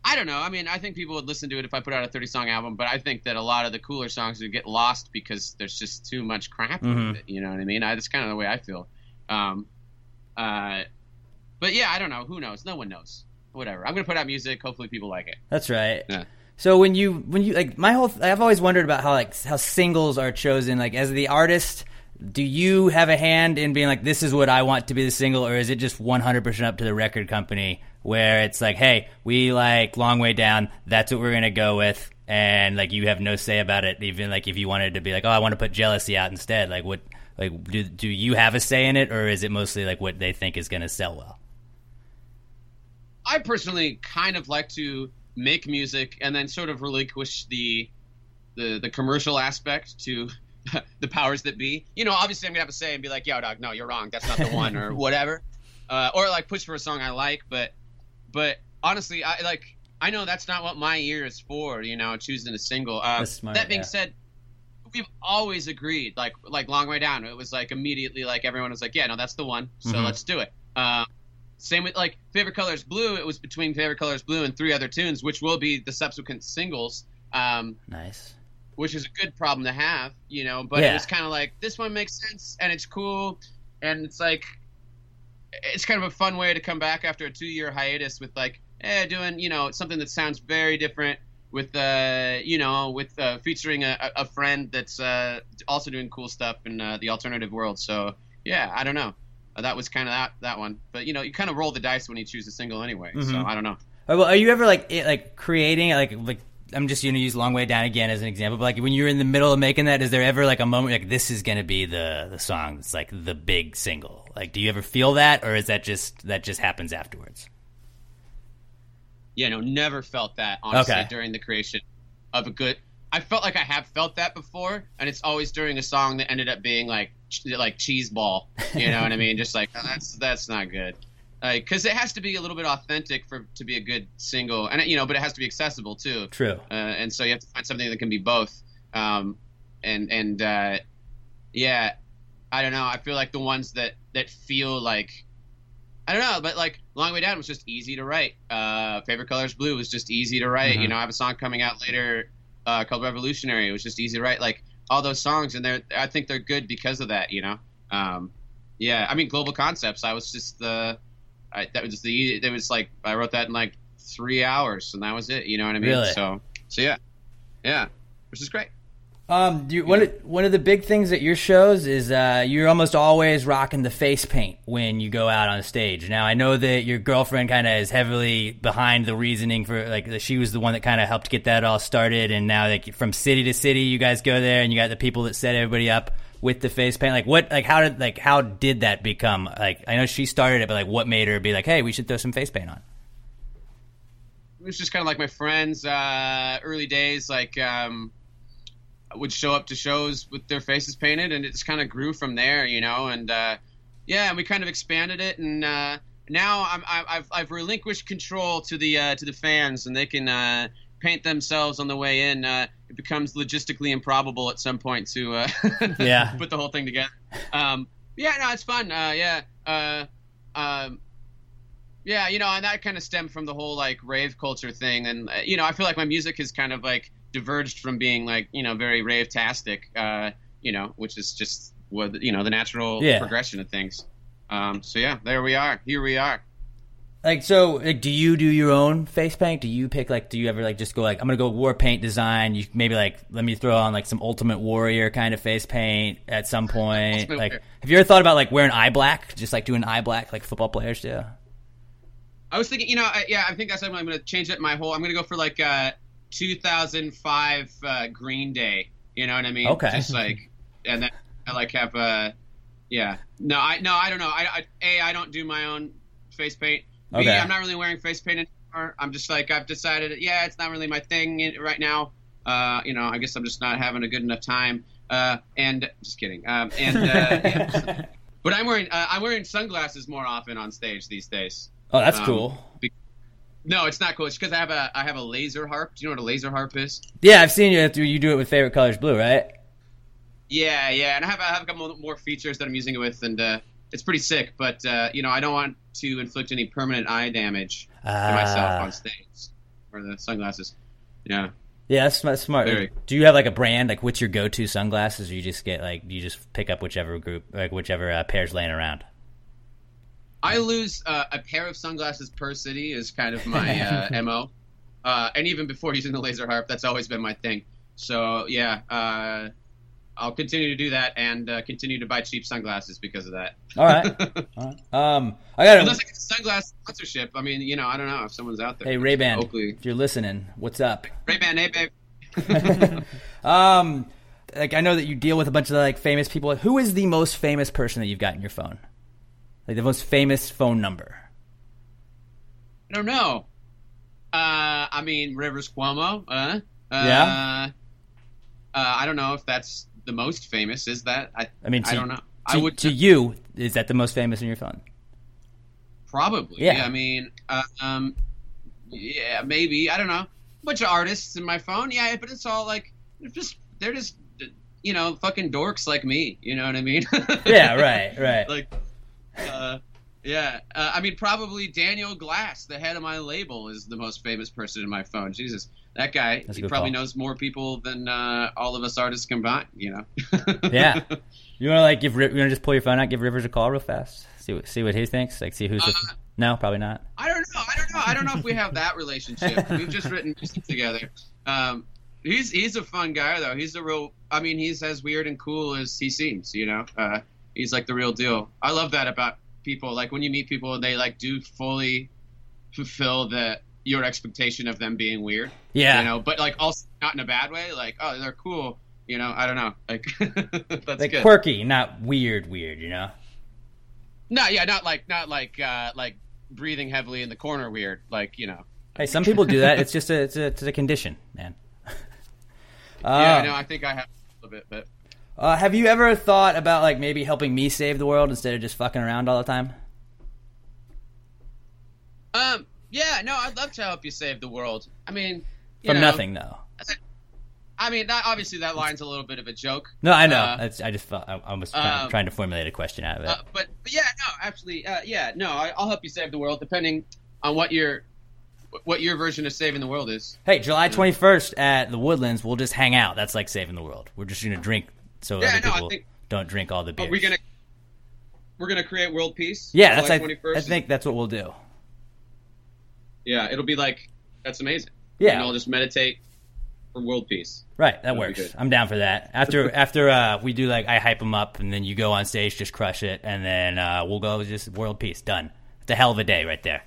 I don't know. I mean, I think people would listen to it if I put out a 30 song album, but I think that a lot of the cooler songs would get lost because there's just too much crap Mhm. it. You know what I mean? I, that's kind of the way I feel. Um, uh, but yeah, I don't know. Who knows? No one knows. Whatever. I'm going to put out music. Hopefully people like it. That's right. Yeah. So when you when you like my whole I've always wondered about how like how singles are chosen like as the artist do you have a hand in being like this is what I want to be the single or is it just 100% up to the record company where it's like hey we like long way down that's what we're to go with and like you have no say about it even like if you wanted to be like oh I want to put jealousy out instead like what like do do you have a say in it or is it mostly like what they think is to sell well? I personally kind of like to make music and then sort of relinquish the the the commercial aspect to the powers that be. You know, obviously I'm gonna have a say and be like, "Yo, dog, no, you're wrong. That's not the one," or whatever, uh, or like push for a song I like. But but honestly, I like I know that's not what my ear is for. You know, choosing a single. Uh, smart, that being yeah. said, we've always agreed. Like like long way down, it was like immediately like everyone was like, "Yeah, no, that's the one. So Mhm. let's do it." Um, same with like favorite colors blue. It was between favorite colors blue and three other tunes, which will be the subsequent singles. Um, nice which is a good problem to have, you know. But Yeah. it was kind of like this one makes sense and it's cool, and it's like it's kind of a fun way to come back after a two year hiatus with like eh, doing you know something that sounds very different with uh you know with uh, featuring a, a friend that's uh, also doing cool stuff in uh, the alternative world. So yeah, I don't know. Uh, that was kind of that that one, but you know you kind of roll the dice when you choose a single anyway. So Mhm. I don't know. Well, are you ever like it, like creating like like I'm just gonna use "Long Way Down" again as an example, but like when you're in the middle of making that, is there ever like a moment like this is gonna be the the song that's like the big single? Like, do you ever feel that, or is that just that just happens afterwards? Yeah, no, never felt that honestly Okay. during the creation of a good. I felt like I have felt that before, and it's always during a song that ended up being like ch- like cheese ball. You know what I mean? Just like oh, that's that's not good. Because it has to be a little bit authentic for to be a good single, and you know, but it has to be accessible too. True. Uh, and so you have to find something that can be both. Um, and and uh, yeah, I don't know. I feel like the ones that that feel like I don't know, but like Long Way Down was just easy to write. Uh, Favorite Colors Blue was just easy to write. Mhm. You know, I have a song coming out later uh, called Revolutionary. It was just easy to write. Like all those songs, and they're I think they're good because of that. You know, um, yeah. I mean, Global Concepts. I was just the I, that was the it was like I wrote that in like three hours, and that was it. You know what I mean? Really? So so yeah, yeah, which is great. Um, do you, one of, one of the big things at your shows is uh, you're almost always rocking the face paint when you go out on stage. Now I know that your girlfriend kind of is heavily behind the reasoning for like she was the one that kind of helped get that all started, and now like from city to city, you guys go there, and you got the people that set everybody up with the face paint. Like what, like how did like how did that become? Like I know she started it, but like what made her be like, hey, we should throw some face paint on? it was just kind of like my friends uh, early days like um, would show up to shows with their faces painted and it just kind of grew from there you know and uh, yeah and we kind of expanded it and uh, now I'm, I- I've, I've relinquished control to the uh, to the fans and they can uh, paint themselves on the way in uh, it becomes logistically improbable at some point to uh, Yeah. put the whole thing together um, yeah no it's fun uh, yeah uh, um, yeah, you know, and that kind of stemmed from the whole like rave culture thing, and uh, you know, I feel like my music has kind of like diverged from being like you know very rave tastic, uh, you know, which is just what you know the natural Yeah. progression of things. Um, so yeah, there we are. Here we are. Like so, like, do you do your own face paint? Do you pick like? Do you ever like just go like I'm gonna go war paint design? You maybe like let me throw on like some Ultimate Warrior kind of face paint at some point. Ultimate like, Warrior. have you ever thought about like wearing eye black? Just like doing eye black like football players do. I was thinking, you know, I, yeah, I think that's something I'm going to change it. My whole, I'm going to go for like uh, 2005 uh, Green Day. You know what I mean? Okay. Just like, and then I like have uh, yeah. No, I no, I don't know. I, I a I don't do my own face paint. Okay. I'm not really wearing face paint anymore. I'm just like I've decided, yeah, it's not really my thing right now. Uh, you know, I guess I'm just not having a good enough time. Uh, and just kidding. Um, and uh, yeah. but I'm wearing uh, I'm wearing sunglasses more often on stage these days. Oh, that's Um, cool. no, it's not cool. It's because I have a I have a laser harp. Do you know what a laser harp is? Yeah, I've seen you. You do it with favorite colors blue, right? Yeah, yeah, and I have I have a couple more features that I'm using it with, and uh, it's pretty sick. But uh, you know, I don't want to inflict any permanent eye damage to myself Ah. on stage or the sunglasses. Yeah. Yeah, that's smart. smart. Very. Do you have like a brand? Like, what's your go-to sunglasses? Or you just get like you just pick up whichever group, like whichever uh, pair's laying around. I lose uh, a pair of sunglasses per city is kind of my uh, mo, uh, and even before using the laser harp, that's always been my thing. So yeah, uh, I'll continue to do that and uh, continue to buy cheap sunglasses because of that. All right. All right. Um, I got Unless I get a sunglass sponsorship, I mean, you know, I don't know if someone's out there. Hey Ray Ban, if you're listening, what's up? Ray Ban, hey babe. Um, like I know that you deal with a bunch of like famous people. Who is the most famous person that you've got in your phone? Like the most famous phone number. I don't know. Uh, I mean, Rivers Cuomo. Uh, uh, Yeah? Uh, I don't know if that's the most famous. Is that? I, I mean, to, I don't know. To, I would to you, is that the most famous in your phone? probably. Yeah. I mean, uh, um, yeah, maybe. I don't know. A bunch of artists in my phone. Yeah, but it's all like they're just they're just you know fucking dorks like me. You know what I mean? Yeah, right, right. like, uh, yeah. Uh, I mean, probably Daniel Glass, the head of my label, is the most famous person in my phone. Jesus, that guy, That's he probably call. knows more people than uh, all of us artists combined. You know. yeah. You want to like give? You want to just pull your phone out, give Rivers a call real fast, see what see what he thinks. Like see who's. the, Uh, no, probably not. I don't know. I don't know. I don't know if we have that relationship. We've just written music together. Um, he's he's a fun guy though. He's a real. I mean, he's as weird and cool as he seems. You know, uh, he's like the real deal. I love that about people. Like when you meet people, they like do fully fulfill the your expectation of them being weird. Yeah. You know, but like also not in a bad way. Like oh, they're cool. You know, I don't know. Like that's like good. quirky, not weird, weird. You know. No, yeah, not like not like uh, like breathing heavily in the corner weird. Like you know. Hey, some people do that. It's just a it's a, it's a condition, man. Yeah, Uh, no, I think I have a little bit, but Uh, have you ever thought about like maybe helping me save the world instead of just fucking around all the time? um, yeah, no, I'd love to help you save the world. I mean, From know, nothing though. I mean, that, obviously that line's a little bit of a joke. No, I know. Uh, I just felt I, I was trying, um, trying to formulate a question out of it. Uh, but, but yeah, no, actually, uh, yeah, no, I, I'll help you save the world, depending on what your what your version of saving the world is. hey, July 21st at the Woodlands, we'll just hang out. That's like saving the world. We're just going to drink so Yeah, other no, people think- don't drink all the Are beers. we gonna we're gonna create world peace? yeah, that's I, I think that's what we'll do. Yeah, it'll be like that's amazing. Yeah. and I'll just meditate for world peace. Right, that That'd be works. I'm down for that. After after uh, we do like I hype them up, and then you go on stage, just crush it, and then uh, we'll go just world peace. Done. It's a hell of a day right there.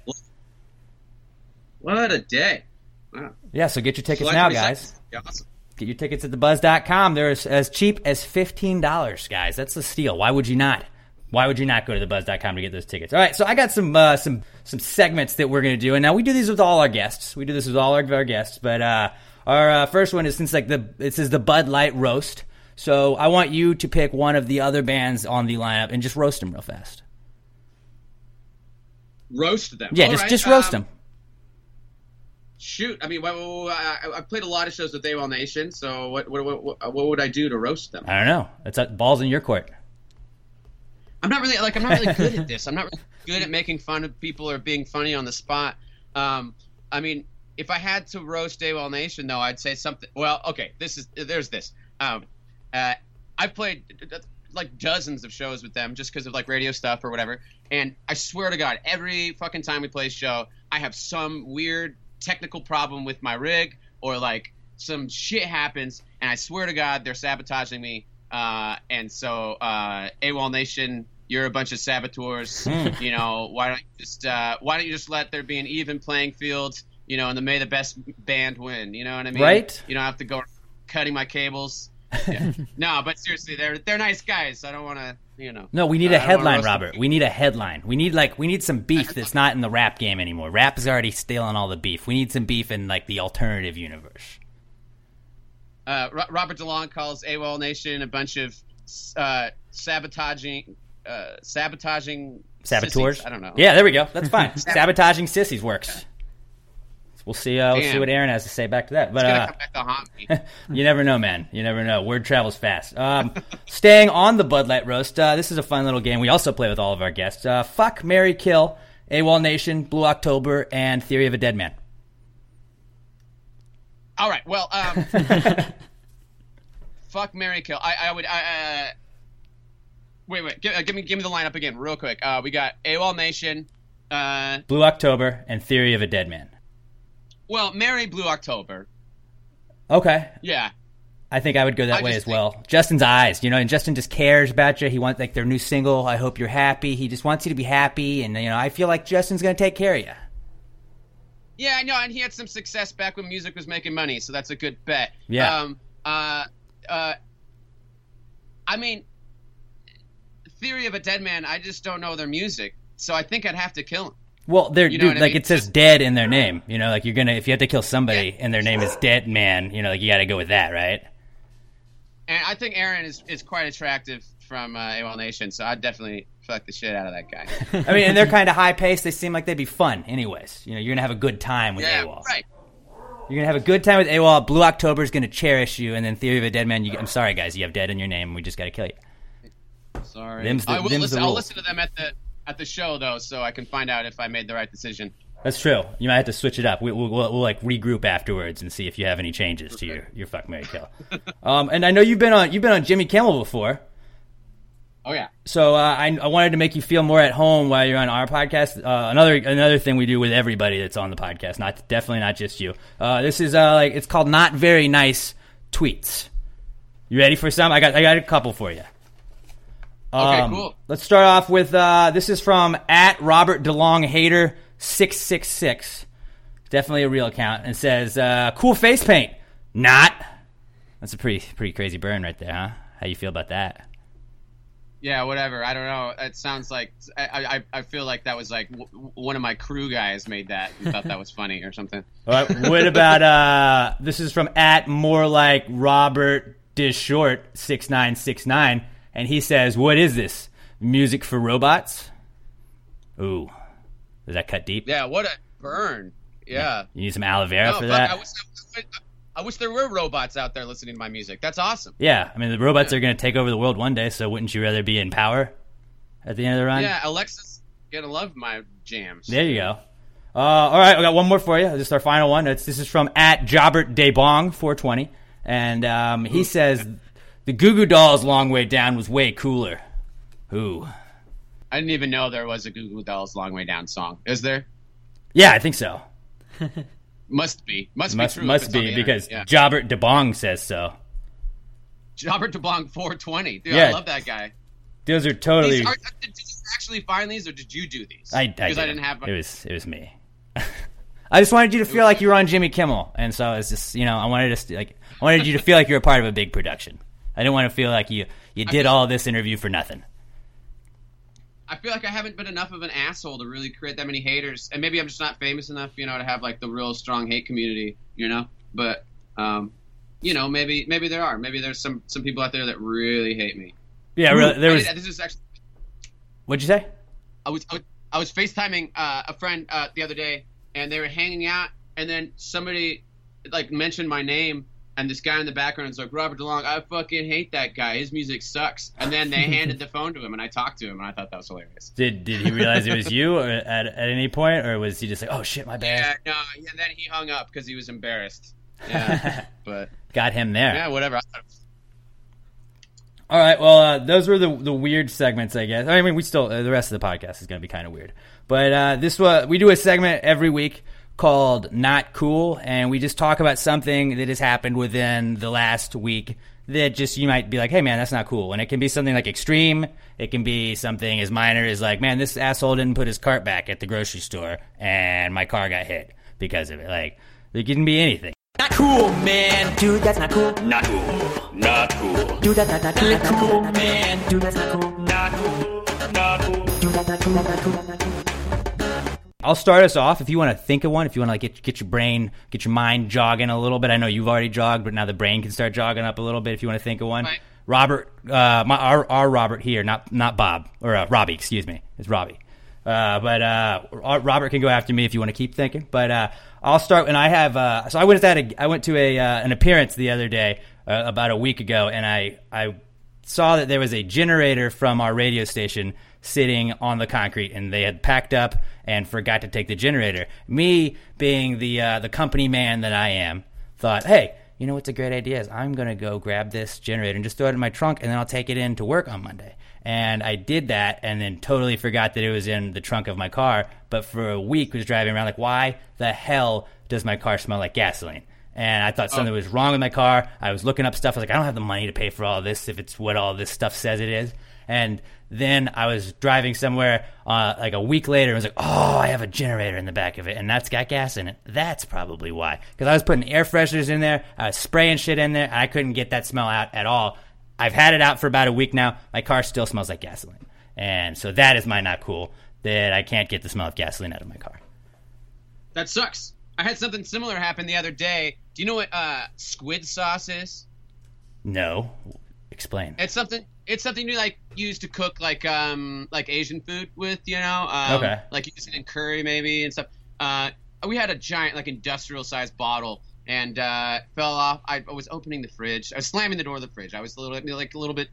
What a day! Wow. Yeah, so get your tickets July now, guys. Yeah, awesome. Get your tickets at thebuzz.com. They're as, as cheap as $15, guys. That's the steal. Why would you not? Why would you not go to thebuzz.com to get those tickets? All right, so I got some uh, some some segments that we're going to do. And now we do these with all our guests. We do this with all our, our guests, but uh, our uh, first one is since like the it says the Bud Light roast. So I want you to pick one of the other bands on the lineup and just roast them real fast. Roast them. Yeah, All just right, just roast um, them. Shoot, I mean, I, I played a lot of shows with AWOL Nation. So what, what what what what would I do to roast them? I don't know. It's uh, balls in your court. I'm not really like I'm not really good at this. I'm not really good at making fun of people or being funny on the spot. Um, I mean, if I had to roast AWOL Nation, though, I'd say something. Well, okay, this is there's this. Um, uh, I've played uh, like dozens of shows with them just because of like radio stuff or whatever. And I swear to God, every fucking time we play a show, I have some weird technical problem with my rig or like some shit happens, and I swear to God, they're sabotaging me. Uh, and so, uh, AWOL Nation, you're a bunch of saboteurs. Hmm. you know, why don't you just uh, why don't you just let there be an even playing field? You know, and the may the best band win. You know what I mean? Right. You don't have to go cutting my cables. Yeah. no, but seriously, they're they're nice guys. I don't want to, you know. No, we need uh, a I headline. Robert. We need a headline. We need like we need some beef that's not in the rap game anymore. Rap is already stealing all the beef. We need some beef in like the alternative universe. Uh, Ro- Robert DeLong calls AWOL Nation a bunch of uh, sabotaging, uh, sabotaging Saboteurs. sissies. I don't know. Yeah, there we go. That's fine. Sabotaging sissies works. We'll see. Uh, we'll see what Aaron has to say back to that. But uh, to you never know, man. You never know. Word travels fast. Um, staying on the Bud Light roast, uh, this is a fun little game we also play with all of our guests. Uh, fuck, Mary, kill, AWOL Nation, Blue October, and Theory of a Dead Man. All right. Well, um, fuck Mary Kill. I, I would. I, uh, wait, wait. Give, uh, give me, give me the lineup again, real quick. Uh, we got AWOL Nation. Uh, Blue October and Theory of a Dead Man. Well, Mary Blue October. Okay. Yeah. I think I would go that I way as well. Justin's eyes, you know, and Justin just cares about you. He wants like their new single. I hope you're happy. He just wants you to be happy, and you know, I feel like Justin's gonna take care of you. Yeah, I know, and he had some success back when music was making money, so that's a good bet. Yeah. Um. Uh. Uh. I mean, Theory of a Dead Man. I just don't know their music, so I think I'd have to kill him. Well, they're You know dude, I like mean? it says dead in their name. You know, like you're gonna if you have to kill somebody and their name is Dead Man, you know, like you got to go with that, right? And I think Aaron is, is quite attractive from uh, AWOL Nation, so I'd definitely fuck the shit out of that guy. I mean, and they're kind of high paced. They seem like they'd be fun, anyways. You know, you're gonna have a good time with yeah, AWOL. right. You're gonna have a good time with AWOL. Blue October is gonna cherish you, and then Theory of a Dead Man. You, I'm sorry, guys, you have dead in your name. We just got to kill you. Sorry. Them's the- I will them's listen, the I'll listen to them at the at the show though, so I can find out if I made the right decision. That's true. You might have to switch it up. We, we'll, we'll, we'll like regroup afterwards and see if you have any changes to your, your fuck Mary kill. um, and I know you've been on you've been on Jimmy Kimmel before, Oh yeah. so uh, I, I wanted to make you feel more at home while you're on our podcast. Uh, another another thing we do with everybody that's on the podcast, not definitely not just you. Uh, this is uh, like it's called not very nice tweets. You ready for some? I got I got a couple for you. Okay, Um, cool. Let's start off with uh, this is from at Robert DeLong Hater six six six. Definitely a real account, and says uh, cool face paint. Not. That's a pretty pretty crazy burn right there, huh? How you feel about that? Yeah, whatever. I don't know. It sounds like I I, I feel like that was like w- one of my crew guys made that and thought that was funny or something. All right, what about uh this is from at more like Robert Dishort six nine six nine, and he says, "What is this? Music for robots?" Ooh, does that cut deep? Yeah, what a burn. Yeah. You need some aloe vera No, for that. I was, I wish there were robots out there listening to my music. That's awesome. Yeah, I mean the robots are going to take over the world one day. So wouldn't you rather be in power at the end of the run? Yeah, Alexa's gonna love my jams. There you go. Uh, all right, I got one more for you. This is our final one. It's, this is from at Jobert Debong 420, and um, he says the Goo Goo Dolls "Long Way Down" was way cooler. Ooh. I didn't even know there was a Goo Goo Dolls "Long Way Down" song. Is there? Yeah, I think so. Must be. Must, Must be true. must be because yeah. Jobert Debong says so. Robert DeBlanc 420. Dude, Yeah. I love that guy. Those are totally. Are, uh, did you actually find these, or did you do these? I, I, because I didn't have. It was it was me. I just wanted you to feel like you were on Jimmy Kimmel, and so it's just you know I wanted to like I wanted you to feel like you're a part of a big production. I didn't want to feel like you you did all this interview for nothing. I feel like I haven't been enough of an asshole to really create that many haters, and maybe I'm just not famous enough, you know, to have like the real strong hate community, you know. But, um, you know, maybe maybe there are. Maybe there's some some people out there that really hate me. Yeah, really, there was. did- this is actually What'd you say? I was I was, I was FaceTiming uh, a friend uh, the other day, and they were hanging out, and then somebody like mentioned my name, and this guy in the background is like Robert DeLong. I fucking hate that guy. His music sucks. And then they handed the phone to him, and I talked to him, and I thought that was hilarious. Did did he realize it was you or at at any point, or was he just like, oh shit, my bad? Yeah, no, yeah, then he hung up because he was embarrassed. Yeah, but Got him there. yeah, whatever. I thought it was- All right. Well, uh, those were the the weird segments, I guess. I mean, we still uh, the rest of the podcast is going to be kind of weird, but uh, this was we do a segment every week called "Not Cool," and we just talk about something that has happened within the last week that just you might be like, "Hey, man, that's not cool," and it can be something like extreme. It can be something as minor as like, "Man, this asshole didn't put his cart back at the grocery store, and my car got hit because of it." Like, it can be anything. Not cool, man. Dude, that's not cool. Not cool. Not cool. Dude, that's not, not, not, not cool, man. Dude, that's not cool. Not cool. Not cool. Dude, that's not cool. Not cool. Not cool. I'll start us off. If you want to think of one, if you want to like get get your brain, get your mind jogging a little bit. I know you've already jogged, but now the brain can start jogging up a little bit. If you want to think of one, Right. Robert, uh, my our, our Robert here, not not Bob or uh, Robbie, excuse me, it's Robbie. Uh, but uh, Robert can go after me if you want to keep thinking. But uh, I'll start. And I have uh, so I went at a, I went to a uh, an appearance the other day uh, about a week ago, and I I saw that there was a generator from our radio station sitting on the concrete, and they had packed up and forgot to take the generator. Me, being the uh, the company man that I am, thought, hey, you know what's a great idea is I'm gonna go grab this generator and just throw it in my trunk, and then I'll take it in to work on Monday. And I did that, and then totally forgot that it was in the trunk of my car. But for a week, was driving around like, why the hell does my car smell like gasoline? and I thought something was wrong with my car. I was looking up stuff. I was like, I don't have the money to pay for all this if it's what all this stuff says it is. And then I was driving somewhere uh, like a week later and was like, oh, I have a generator in the back of it, and that's got gas in it. That's probably why. Because I was putting air fresheners in there, I was spraying shit in there, and I couldn't get that smell out at all. I've had it out for about a week now. My car still smells like gasoline. And so that is my not cool that I can't get the smell of gasoline out of my car. That sucks. I had something similar happen the other day. Do you know what uh, squid sauce is? No. Explain. It's something. It's something you like use to cook like um like Asian food with. You know. Um, Okay. Like you use it in curry maybe and stuff. Uh, we had a giant like industrial sized bottle and uh, fell off. I, I was opening the fridge. I was slamming the door of the fridge. I was a little like a little bit,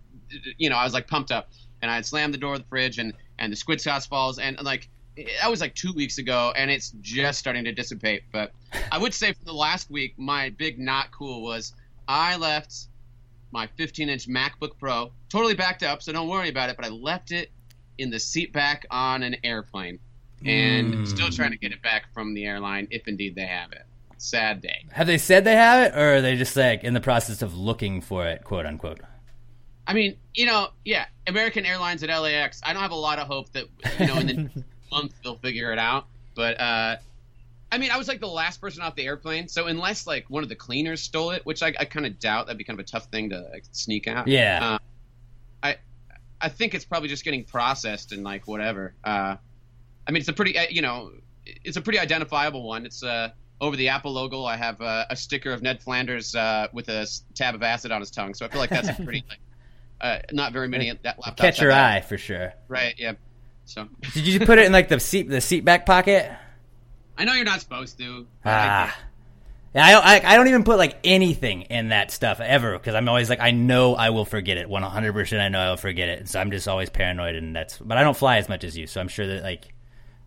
you know, I was like pumped up, and I had slammed the door of the fridge and and the squid sauce falls and like that was like two weeks ago and it's just starting to dissipate. But I would say for the last week, my big not cool was I left my 15 inch MacBook Pro totally backed up, so don't worry about it. But I left it in the seat back on an airplane, and still trying to get it back from the airline if indeed they have it. Sad day. Have they said they have it, or are they just like in the process of looking for it, quote unquote? I mean, you know, yeah, American Airlines at LAX. I don't have a lot of hope that you know in the month they'll figure it out. But uh, I mean, I was like the last person off the airplane, so unless like one of the cleaners stole it, which I, I kind of doubt, that'd be kind of a tough thing to like, sneak out. Yeah. Uh, I I think it's probably just getting processed and like whatever. Uh, I mean, it's a pretty uh, you know, it's a pretty identifiable one. It's uh over the Apple logo. I have uh, a sticker of Ned Flanders uh, with a tab of acid on his tongue, so I feel like that's a pretty like. Uh, not very many that laptops Catch your eye for sure. Right. Yeah. So Did you put it in like the seat the seat back pocket? I know you're not supposed to. I Ah, Yeah, I don't, I, I don't even put like anything in that stuff ever because I'm always like I know I will forget it 100. percent I know I will forget it, so I'm just always paranoid, and that's. But I don't fly as much as you, so I'm sure that like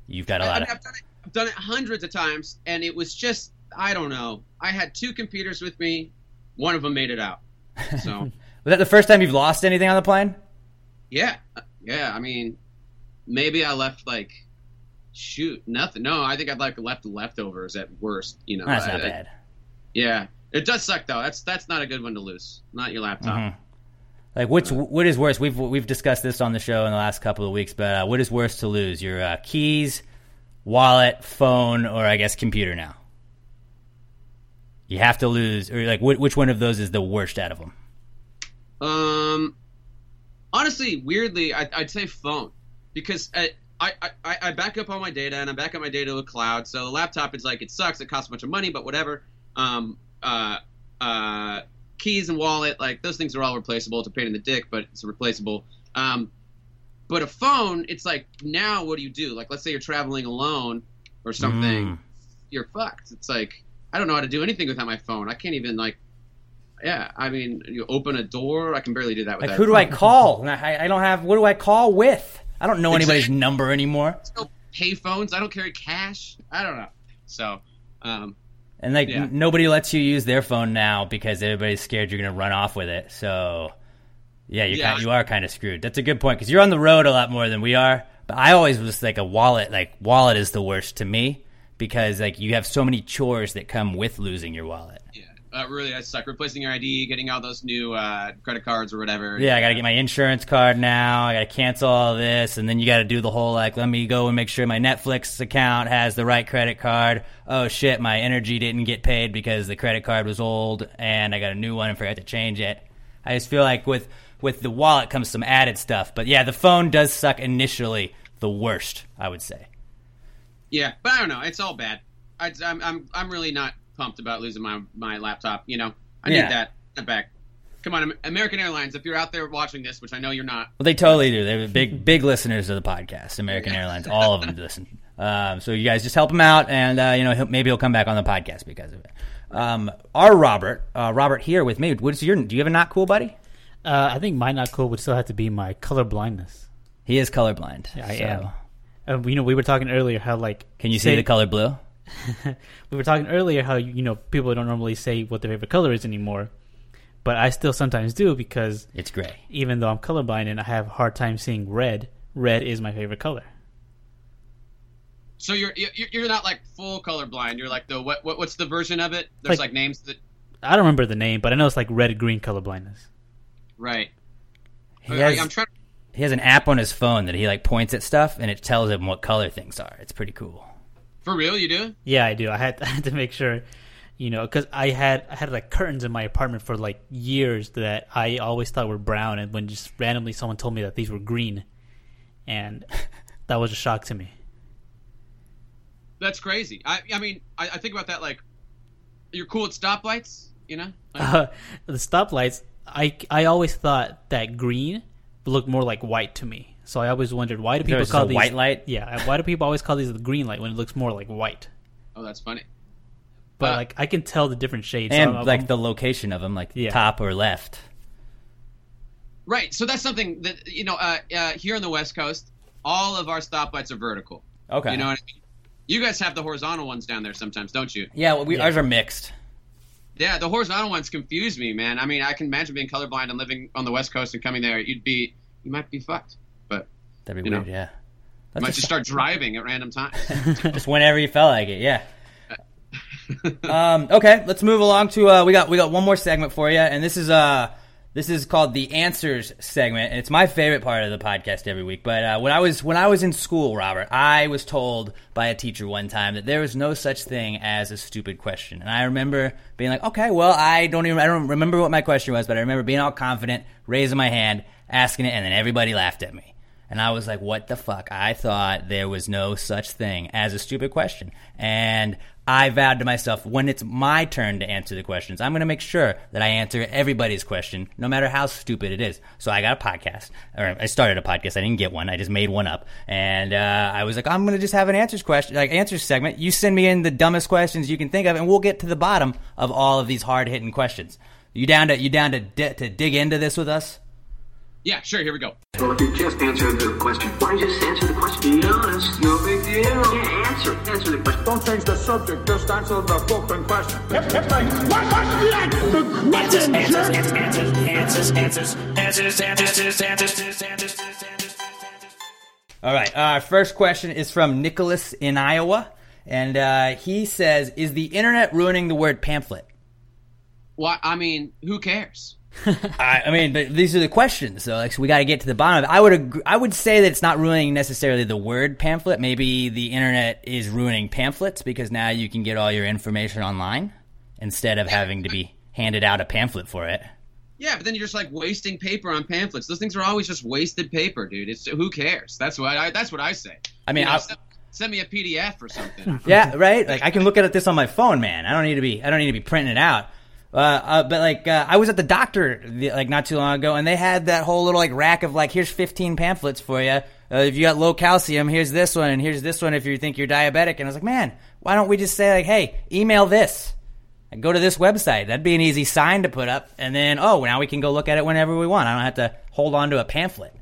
you've got a I, lot I've of. done it. I've done it hundreds of times, and it was just I don't know. I had two computers with me. One of them made it out. So Was that the first time you've lost anything on the plane? yeah, yeah. I mean, maybe I left like shoot nothing. No, I think I'd like left leftovers at worst. You know, That's I- not I- bad. Yeah, it does suck though. That's that's not a good one to lose. Not your laptop. Mhm. Like which what is worse? We've we've discussed this on the show in the last couple of weeks, but uh, what is worse to lose? Your uh, keys, wallet, phone, or I guess computer now? You have to lose, or like which one of those is the worst out of them? Um, honestly, weirdly, I, I'd say phone because I, I, I, I back up all my data and I back up my data to a cloud. So the laptop is like it sucks. It costs a bunch of money, but whatever. Um, uh, uh, keys and wallet, like those things are all replaceable. It's a pain in the dick, but it's replaceable. Um, but a phone, it's like now what do you do? Like let's say you're traveling alone or something, Mm. you're fucked. It's like I don't know how to do anything without my phone. I can't even like yeah, I mean, you open a door. I can barely do that with Like who do I call? I, I don't have. What do I call with? I don't know anybody's number anymore. no pay phones. I don't carry cash. I don't know. So, um, And like Yeah. n- nobody lets you use their phone now because everybody's scared you're going to run off with it. So yeah, you Yeah. kind you are kind of screwed. That's a good point because you're on the road a lot more than we are. But I always was like a wallet. Like wallet is the worst to me because like you have so many chores that come with losing your wallet. Uh, really, I suck. Replacing your ID, getting all those new uh, credit cards or whatever. Yeah, I got to get my insurance card now. I got to cancel all this, and then you got to do the whole like, let me go and make sure my Netflix account has the right credit card. Oh shit, my energy didn't get paid because the credit card was old, and I got a new one and forgot to change it. I just feel like with with the wallet comes some added stuff, but yeah, the phone does suck initially. The worst, I would say. Yeah, but I don't know. It's all bad. I, I'm, I'm, I'm really not pumped about losing my, my laptop. You know, I Yeah. need that, that back. Come on, American Airlines. If you're out there watching this, which I know you're not, Well, they totally do. They're big, big listeners of the podcast. American Airlines, all of them listen. Um, so you guys just help him out, and uh, you know he'll, maybe he'll come back on the podcast because of it. Um, our Robert, uh, Robert here with me. What's your? Do you have a not cool buddy? Uh, I think my not cool would still have to be my color blindness. He is colorblind. Yeah, I so- am. Uh, you know, we were talking earlier how like Can you see say- the color blue? we were talking earlier how you know people don't normally say what their favorite color is anymore, but I still sometimes do because it's gray. Even though I'm colorblind and I have a hard time seeing red, red is my favorite color. so you're, you're, you're not like full colorblind. You're like the what, what, what's the version of it? There's Like- like, names that, I don't remember the name, but I know it's like red green colorblindness. right? He has, I'm trying. he has an app on his phone that he like points at stuff, and it tells him what color things are. It's pretty cool. For real, you do? Yeah, I do. I had, I had to make sure, you know, because I had I had like curtains in my apartment for like years that I always thought were brown, and when just randomly someone told me that these were green, and that was a shock to me. That's crazy. I, I mean, I, I think about that like, you're cool at stoplights, you know? Like, Uh, the stoplights, I I always thought that green looked more like white to me. So I always wondered why do You thought it people call these white light? Yeah, why do people always call these the green light when it looks more like white? oh, that's funny. But Uh, like I can tell the different shades. and So like I'm- the location of them, like Yeah. top or left. Right. So that's something that you know. Uh, uh, here on the West Coast, all of our stoplights are vertical. Okay. You know what I mean? You guys have the horizontal ones down there sometimes, don't you? Yeah, well, we, ours are mixed. Yeah, the horizontal ones confuse me, man. I mean, I can imagine being colorblind and living on the West Coast and coming there. You'd be, you might be fucked. That'd be You know. weird. Yeah. That's might just- just start driving at random times. just whenever you felt like it. Yeah. um, okay, let's move along to uh, we got we got one more segment for you, and this is uh this is called the answers segment, and it's my favorite part of the podcast every week. But uh, when I was when I was in school, Robert, I was told by a teacher one time that there was no such thing as a stupid question, and I remember being like, okay, well, I don't even I don't remember what my question was, but I remember being all confident, raising my hand, asking it, and then everybody laughed at me. And I was like, what the fuck? I thought there was no such thing as a stupid question. And I vowed to myself, when it's my turn to answer the questions, I'm going to make sure that I answer everybody's question, no matter how stupid it is. So I got a podcast, or I started a podcast. I didn't get one. I just made one up. And uh, I was like, I'm going to just have an answers question, like answers segment. You send me in the dumbest questions you can think of, and we'll get to the bottom of all of these hard hitting questions. You down to you down to to dig into this with us? Yeah, sure. Here we go. Well, if you just answer the question, why don't you just answer the question? Be honest, no big deal. Yeah, answer, answer the question. Don't change the subject, just answer the fucking question. It's like, what was that? The question, answers, answers, answers, answers, answers, answers, answers, answers, answers, answers. All right. Our first question is from Nicholas in Iowa, and uh, he says, "Is the internet ruining the word pamphlet?" What? I mean, who cares? I, I mean, but these are the questions, so like so we got to get to the bottom of it. I would agree, I would say that it's not ruining necessarily the word pamphlet. Maybe the internet is ruining pamphlets because now you can get all your information online instead of having to be handed out a pamphlet for it. Yeah, but then you're just like wasting paper on pamphlets. Those things are always just wasted paper, dude. It's who cares? That's what I. That's what I say. I mean, You know, I- send, send me a PDF or something. yeah, right. Like I can look at this on my phone, man. I don't need to be. I don't need to be printing it out. Uh, uh, but like, uh, I was at the doctor the, like not too long ago, and they had that whole little like rack of like, here's 15 pamphlets for you. Uh, if you got low calcium, here's this one, and here's this one if you think you're diabetic. And I was like, man, why don't we just say like, hey, email this, and go to this website. That'd be an easy sign to put up, and then oh, now we can go look at it whenever we want. I don't have to hold on to a pamphlet.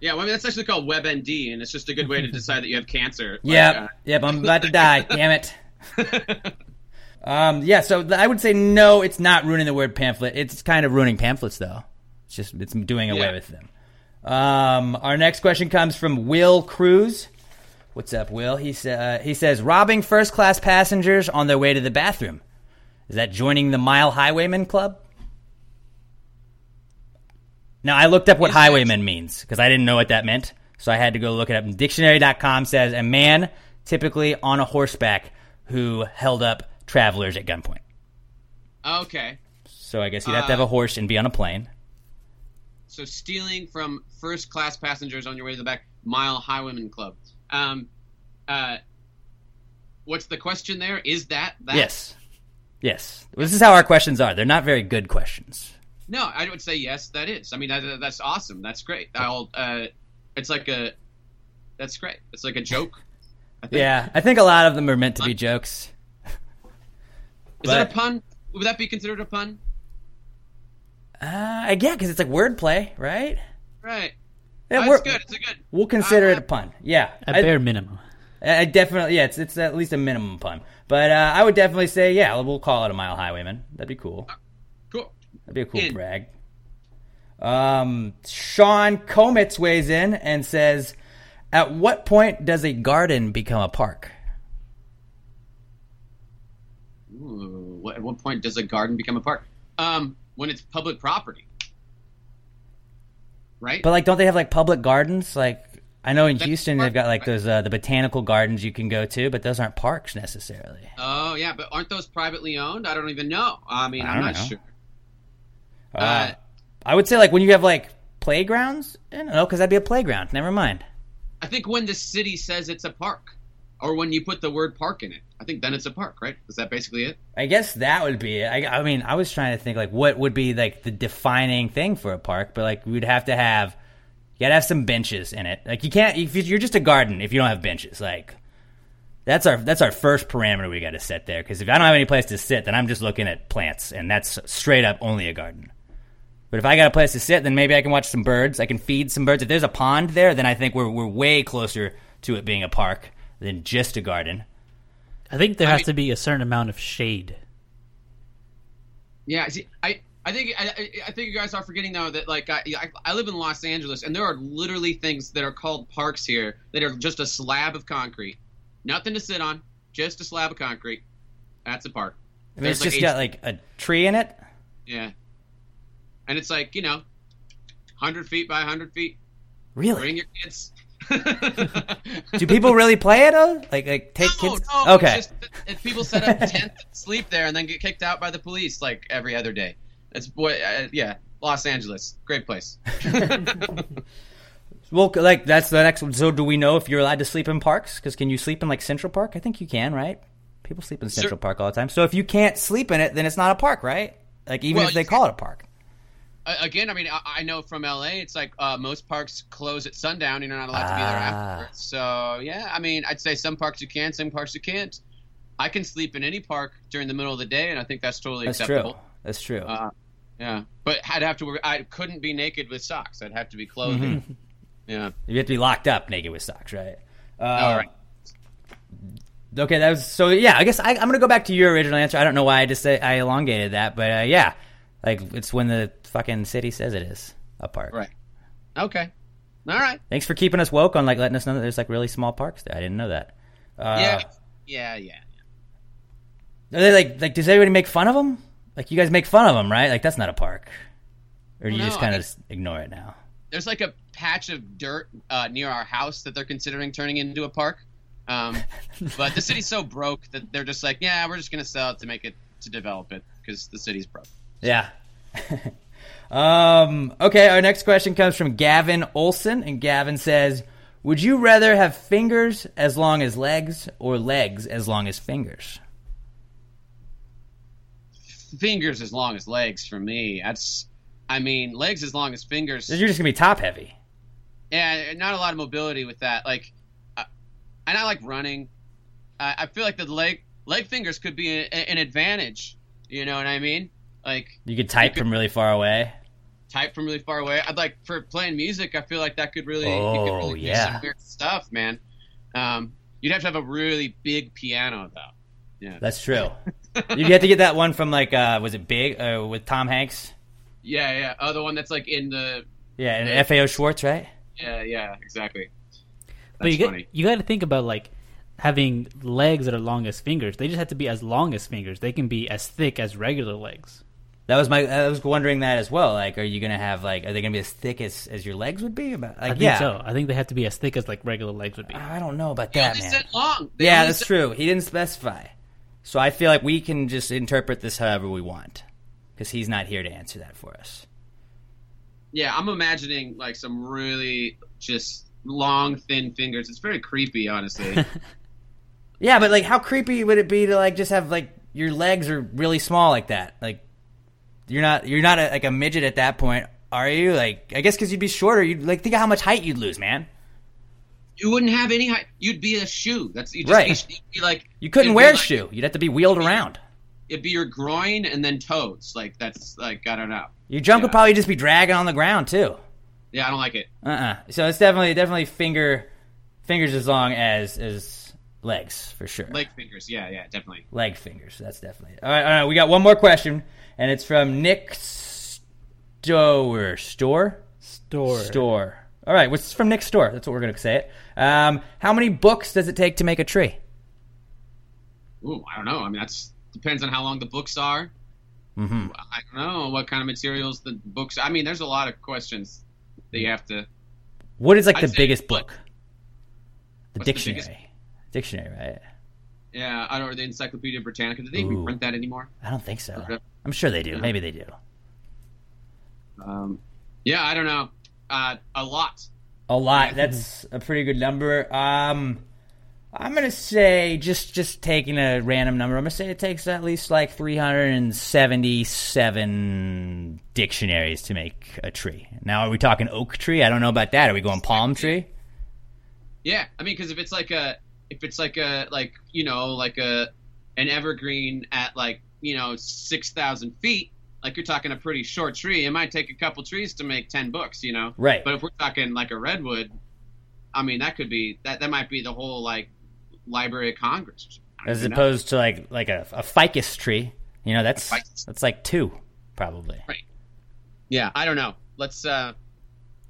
yeah, well, I mean that's actually called WebMD, and it's just a good way to decide that you have cancer. Like, Yep, uh, yep. I'm about to die. Damn it. Um, yeah, so I would say no. It's not ruining the word pamphlet. It's kind of ruining pamphlets, though. It's just it's doing away Yeah. with them. Um, our next question comes from Will Cruz. What's up, Will? He sa- uh, he says robbing first class passengers on their way to the bathroom. Is that joining the Mile Highwayman Club? Now I looked up what highwayman means because I didn't know what that meant, so I had to go look it up. Dictionary.com says a man typically on a horseback who held up travelers at gunpoint. okay, So I guess you'd have to have a horse and be on a plane. so stealing from first class passengers on your way to the back mile highwayman club. Um, uh, what's the question there? Is that that? Yes. Yes. This is how our questions are. They're not very good questions. No, I would say yes. That is. I mean, that, that's awesome. That's great. I'll. Uh, it's like a. That's great. It's like a joke. I think. Yeah, I think a lot of them are meant to be jokes. Is that a pun? Would that be considered a pun? Uh, yeah, because it's like wordplay, right? Right. Yeah, That's we're- good. It's a good. We'll consider it a pun. Yeah, At I- bare minimum. I definitely, yeah, it's it's at least a minimum pun. But uh, I would definitely say, yeah, we'll call it a mile highwayman. That'd be cool. Cool. That'd be a cool In. brag. Um, Sean Komitz weighs in and says, "At what point does a garden become a park?" Ooh, what, at what point does a garden become a park? Um, when it's public property. Right. But like, don't they have like public gardens? Like, I know in That's Houston park, they've got like right? those uh, the botanical gardens you can go to, but those aren't parks necessarily. oh yeah, but aren't those privately owned? I don't even know. I mean, I I'm don't know. sure. Uh, I would say like when you have like playgrounds. I don't know because that'd be a playground. Never mind. I think when the city says it's a park, or when you put the word park in it, I think then it's a park, right? Is that basically it? I guess that would be it. I, I mean, I was trying to think like what would be like the defining thing for a park, but like we'd have to have, you gotta have some benches in it. Like you can't if you're just a garden if you don't have benches. Like that's our that's our first parameter we got to set there. Because if I don't have any place to sit, then I'm just looking at plants, and that's straight up only a garden. But if I got a place to sit, then maybe I can watch some birds. I can feed some birds. If there's a pond there, then I think we're we're way closer to it being a park than just a garden. I think there I has mean- to be a certain amount of shade. Yeah, see, I, I think I, I- I think you guys are forgetting though that like I, I I live in Los Angeles and there are literally things that are called parks here that are just a slab of concrete, nothing to sit on, just a slab of concrete. That's a park. I mean, it's There's, just like, got like a tree in it. Yeah, and it's like you know, hundred feet by hundred feet. Really? Bring your kids. Do people really play it? Oh, like like take No, kids? no, okay. It's just, if people set up tents and sleep there and then get kicked out by the police like every other day. That's what. Uh, yeah, Los Angeles, great place. Well, like that's the next one. So, do we know if you're allowed to sleep in parks? Because can you sleep in like Central Park? I think you can, right? People sleep in Central Cer- Park all the time. So, if you can't sleep in it, then it's not a park, right? Like even Well, if they call it a park. Again, I mean, I, I know from LA, it's like uh, most parks close at sundown. And you're not allowed to be there Ah. afterwards. So yeah, I mean, I'd say some parks you can, some parks you can't. I can sleep in any park during the middle of the day, and I think that's totally That's acceptable. true. That's true. Uh, yeah, but I'd have to. I couldn't be naked with socks. I'd have to be clothed. Mhm. Yeah. You have to be locked up naked with socks, right? Uh, All right. Okay, that was so. Yeah, I guess I, I'm gonna go back to your original answer. I don't know why I just say I elongated that, but uh, yeah, like it's when the fucking city says it is a park. Right. Okay. All right. Thanks for keeping us woke on like letting us know that there's like really small parks there. I didn't know that. Uh, yeah. Yeah. Yeah. Are they like like does everybody make fun of them? Like you guys make fun of them, right? Like that's not a park, or do you No, just kind I of ignore it now? There's like a patch of dirt uh, near our house that they're considering turning into a park. Um, but the city's so broke that they're just like, yeah, we're just gonna sell it to make it to develop it because the city's broke. Yeah. um, okay, our next question comes from Gavin Olson, and Gavin says, "Would you rather have fingers as long as legs, or legs as long as fingers?" Fingers as long as legs for me. That's, I mean, legs as long as fingers. You're just gonna be top heavy. Yeah, not a lot of mobility with that. Like, uh, and I like running. I I feel like the leg leg fingers could be a, an advantage. You know what I mean? Like You could type from really far away. type from really far away. I'd like for playing music. I feel like that could really, you could Oh, really do yeah. some weird stuff, man. Um, you'd have to have a really big piano though. Yeah, That's true. You'd have to get that one from like, uh, was it Big uh, with Tom Hanks? yeah, yeah. Oh, the one that's like in the. Yeah, and FAO Schwarz, right? Yeah, yeah, exactly. But you That's got you got to think about like having legs that are long as fingers. They just have to be as long as fingers. They can be as thick as regular legs. That was my. I was wondering that as well. Like, are you gonna have like? Are they gonna be as thick as, as your legs would be? About like, I think yeah. so. I think they have to be as thick as like regular legs would be. I don't know about They that, only man. said long. They Yeah, that's said- true. He didn't specify. So I feel like we can just interpret this however we want. Because he's not here to answer that for us. Yeah, I'm imagining like some really just long, thin fingers. It's very creepy, honestly. Yeah, but like how creepy would it be to like just have like your legs are really small like that? Like you're not you're not a, like a midget at that point, are you? Like I guess cuz you'd be shorter, you'd like think of how much height you'd lose, man. you wouldn't have any height. You'd be a shoe. That's you'd just Right. Be, you'd be like You couldn't wear a like- shoe. You'd have to be wheeled around. It'd be your groin and then toes. Like that's like I don't know. Your junk would probably just be dragging on the ground too. Yeah, I don't like it. Uh-uh. So it's definitely definitely finger fingers as long as as legs for sure. Leg fingers. Yeah, yeah, definitely. Leg fingers. That's definitely. All right, all right. We got one more question, and it's from Nick Stower. Store. Store. Store. All right. What's from Nick Store? That's what we're gonna say it. Um, how many books does it take to make a tree? Ooh, I don't know. I mean, that's depends on how long the books are. Mm-hmm. I don't know what kind of materials the books. I mean, there's a lot of questions that you have to. What is like I'd the biggest book? The What's the dictionary. biggest- dictionary, right? Yeah, I don't. Or the Encyclopedia Britannica. Do they even print that anymore? I don't think so. I'm sure they do. Yeah. Maybe they do. Um, yeah, I don't know. Uh, a lot. A lot. That's a pretty good number. Um, I'm gonna say just just taking a random number. I'm gonna say it takes at least like 377 dictionaries to make a tree. Now, are we talking oak tree? I don't know about that. Are we going palm tree? Yeah, I mean, because if it's like a, if it's like a, like you know, like a, an evergreen at like you know six thousand feet, like you're talking a pretty short tree. It might take a couple trees to make ten books, you know. Right. But if we're talking like a redwood, I mean, that could be that that might be the whole like Library of Congress. Or something. I don't As even know. opposed to like like a, a ficus tree. You know, that's that's like two probably. Right. Yeah, I don't know. Let's. uh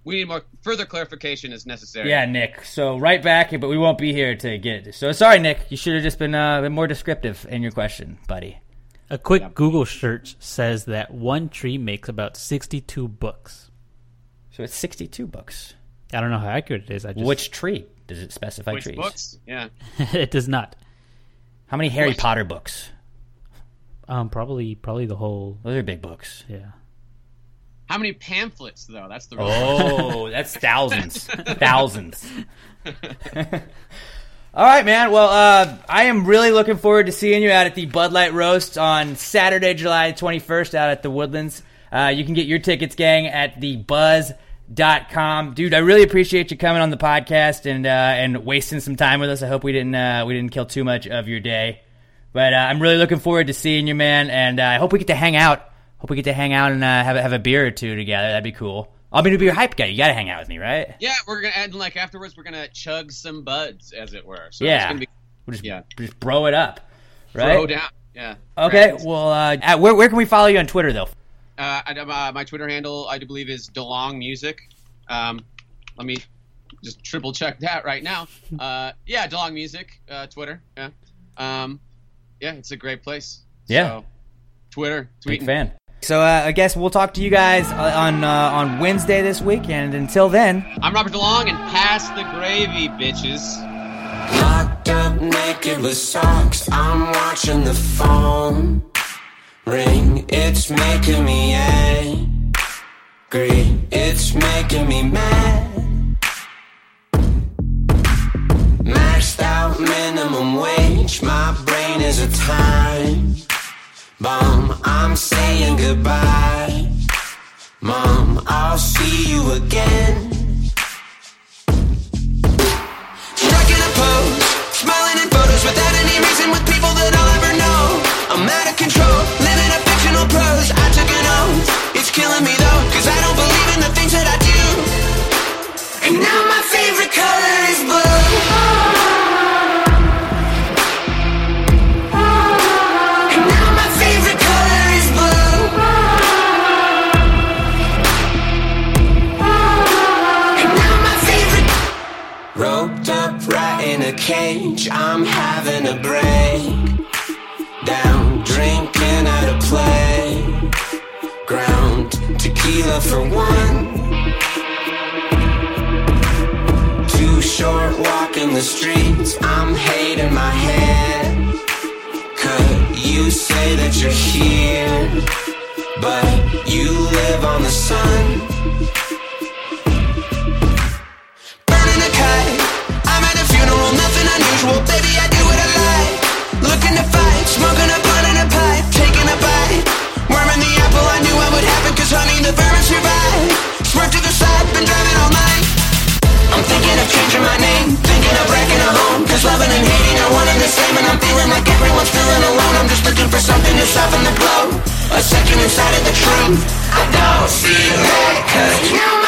We need more further clarification is necessary. Yeah, Nick. So right back, but we won't be here to get. So sorry, Nick. You should have just been uh, been more descriptive in your question, buddy. A quick Google search says that one tree makes about 62 books. So it's 62 books. I don't know how accurate it is. I just, Which tree does it specify? Which trees. books? Yeah. it does not. How many Harry Which- Potter books? Um, probably, probably the whole. Those are big books. Yeah. How many pamphlets though? That's the real Oh, that's thousands, thousands. All right, man. Well, uh, I am really looking forward to seeing you out at the Bud Light Roast on Saturday, July 21st, out at the Woodlands. Uh, you can get your tickets, gang, at thebuzz.com. Dude, I really appreciate you coming on the podcast and uh, and wasting some time with us. I hope we didn't uh, we didn't kill too much of your day, but uh, I'm really looking forward to seeing you, man. And uh, I hope we get to hang out. Hope we get to hang out and have have a beer or two together. That'd be cool. I'm gonna be your hype guy. You gotta hang out with me, right? Yeah, we're gonna and like afterwards we're gonna chug some buds, as it were. So yeah. be We'll just, yeah. just bro it up, right? throw down. Yeah. Okay. Right. Well, uh, at- where where can we follow you on Twitter though? Uh, I, uh, my Twitter handle, I do believe, is DeLong Music. Um, let me just triple check that right now. Uh, yeah, DeLong Music, uh, Twitter. Yeah, um, yeah, it's a great place. Yeah. So, Twitter, Big fan. So uh, I guess we'll talk to you guys uh, on uh, on Wednesday this week, and until then, I'm Robert DeLong, and pass the gravy, bitches. Locked up naked with socks. I'm watching the phone ring. It's making me angry. It's making me mad. Maxed out minimum wage. My brain is a time bomb. I'm saying goodbye. Mom, I'll see you again. Striking a pose, smiling in photos without any reason with people that I'll ever know. I'm out of control, living a fictional prose. I took an oath, it's killing me though, cause I don't cage, I'm having a break. Down, drinking at a play. Ground, tequila for one. Too short walking the streets, I'm hating my head. Could you say that you're here? But you live on the sun. Soften the blow. A second inside of the truth. I don't see red, cause my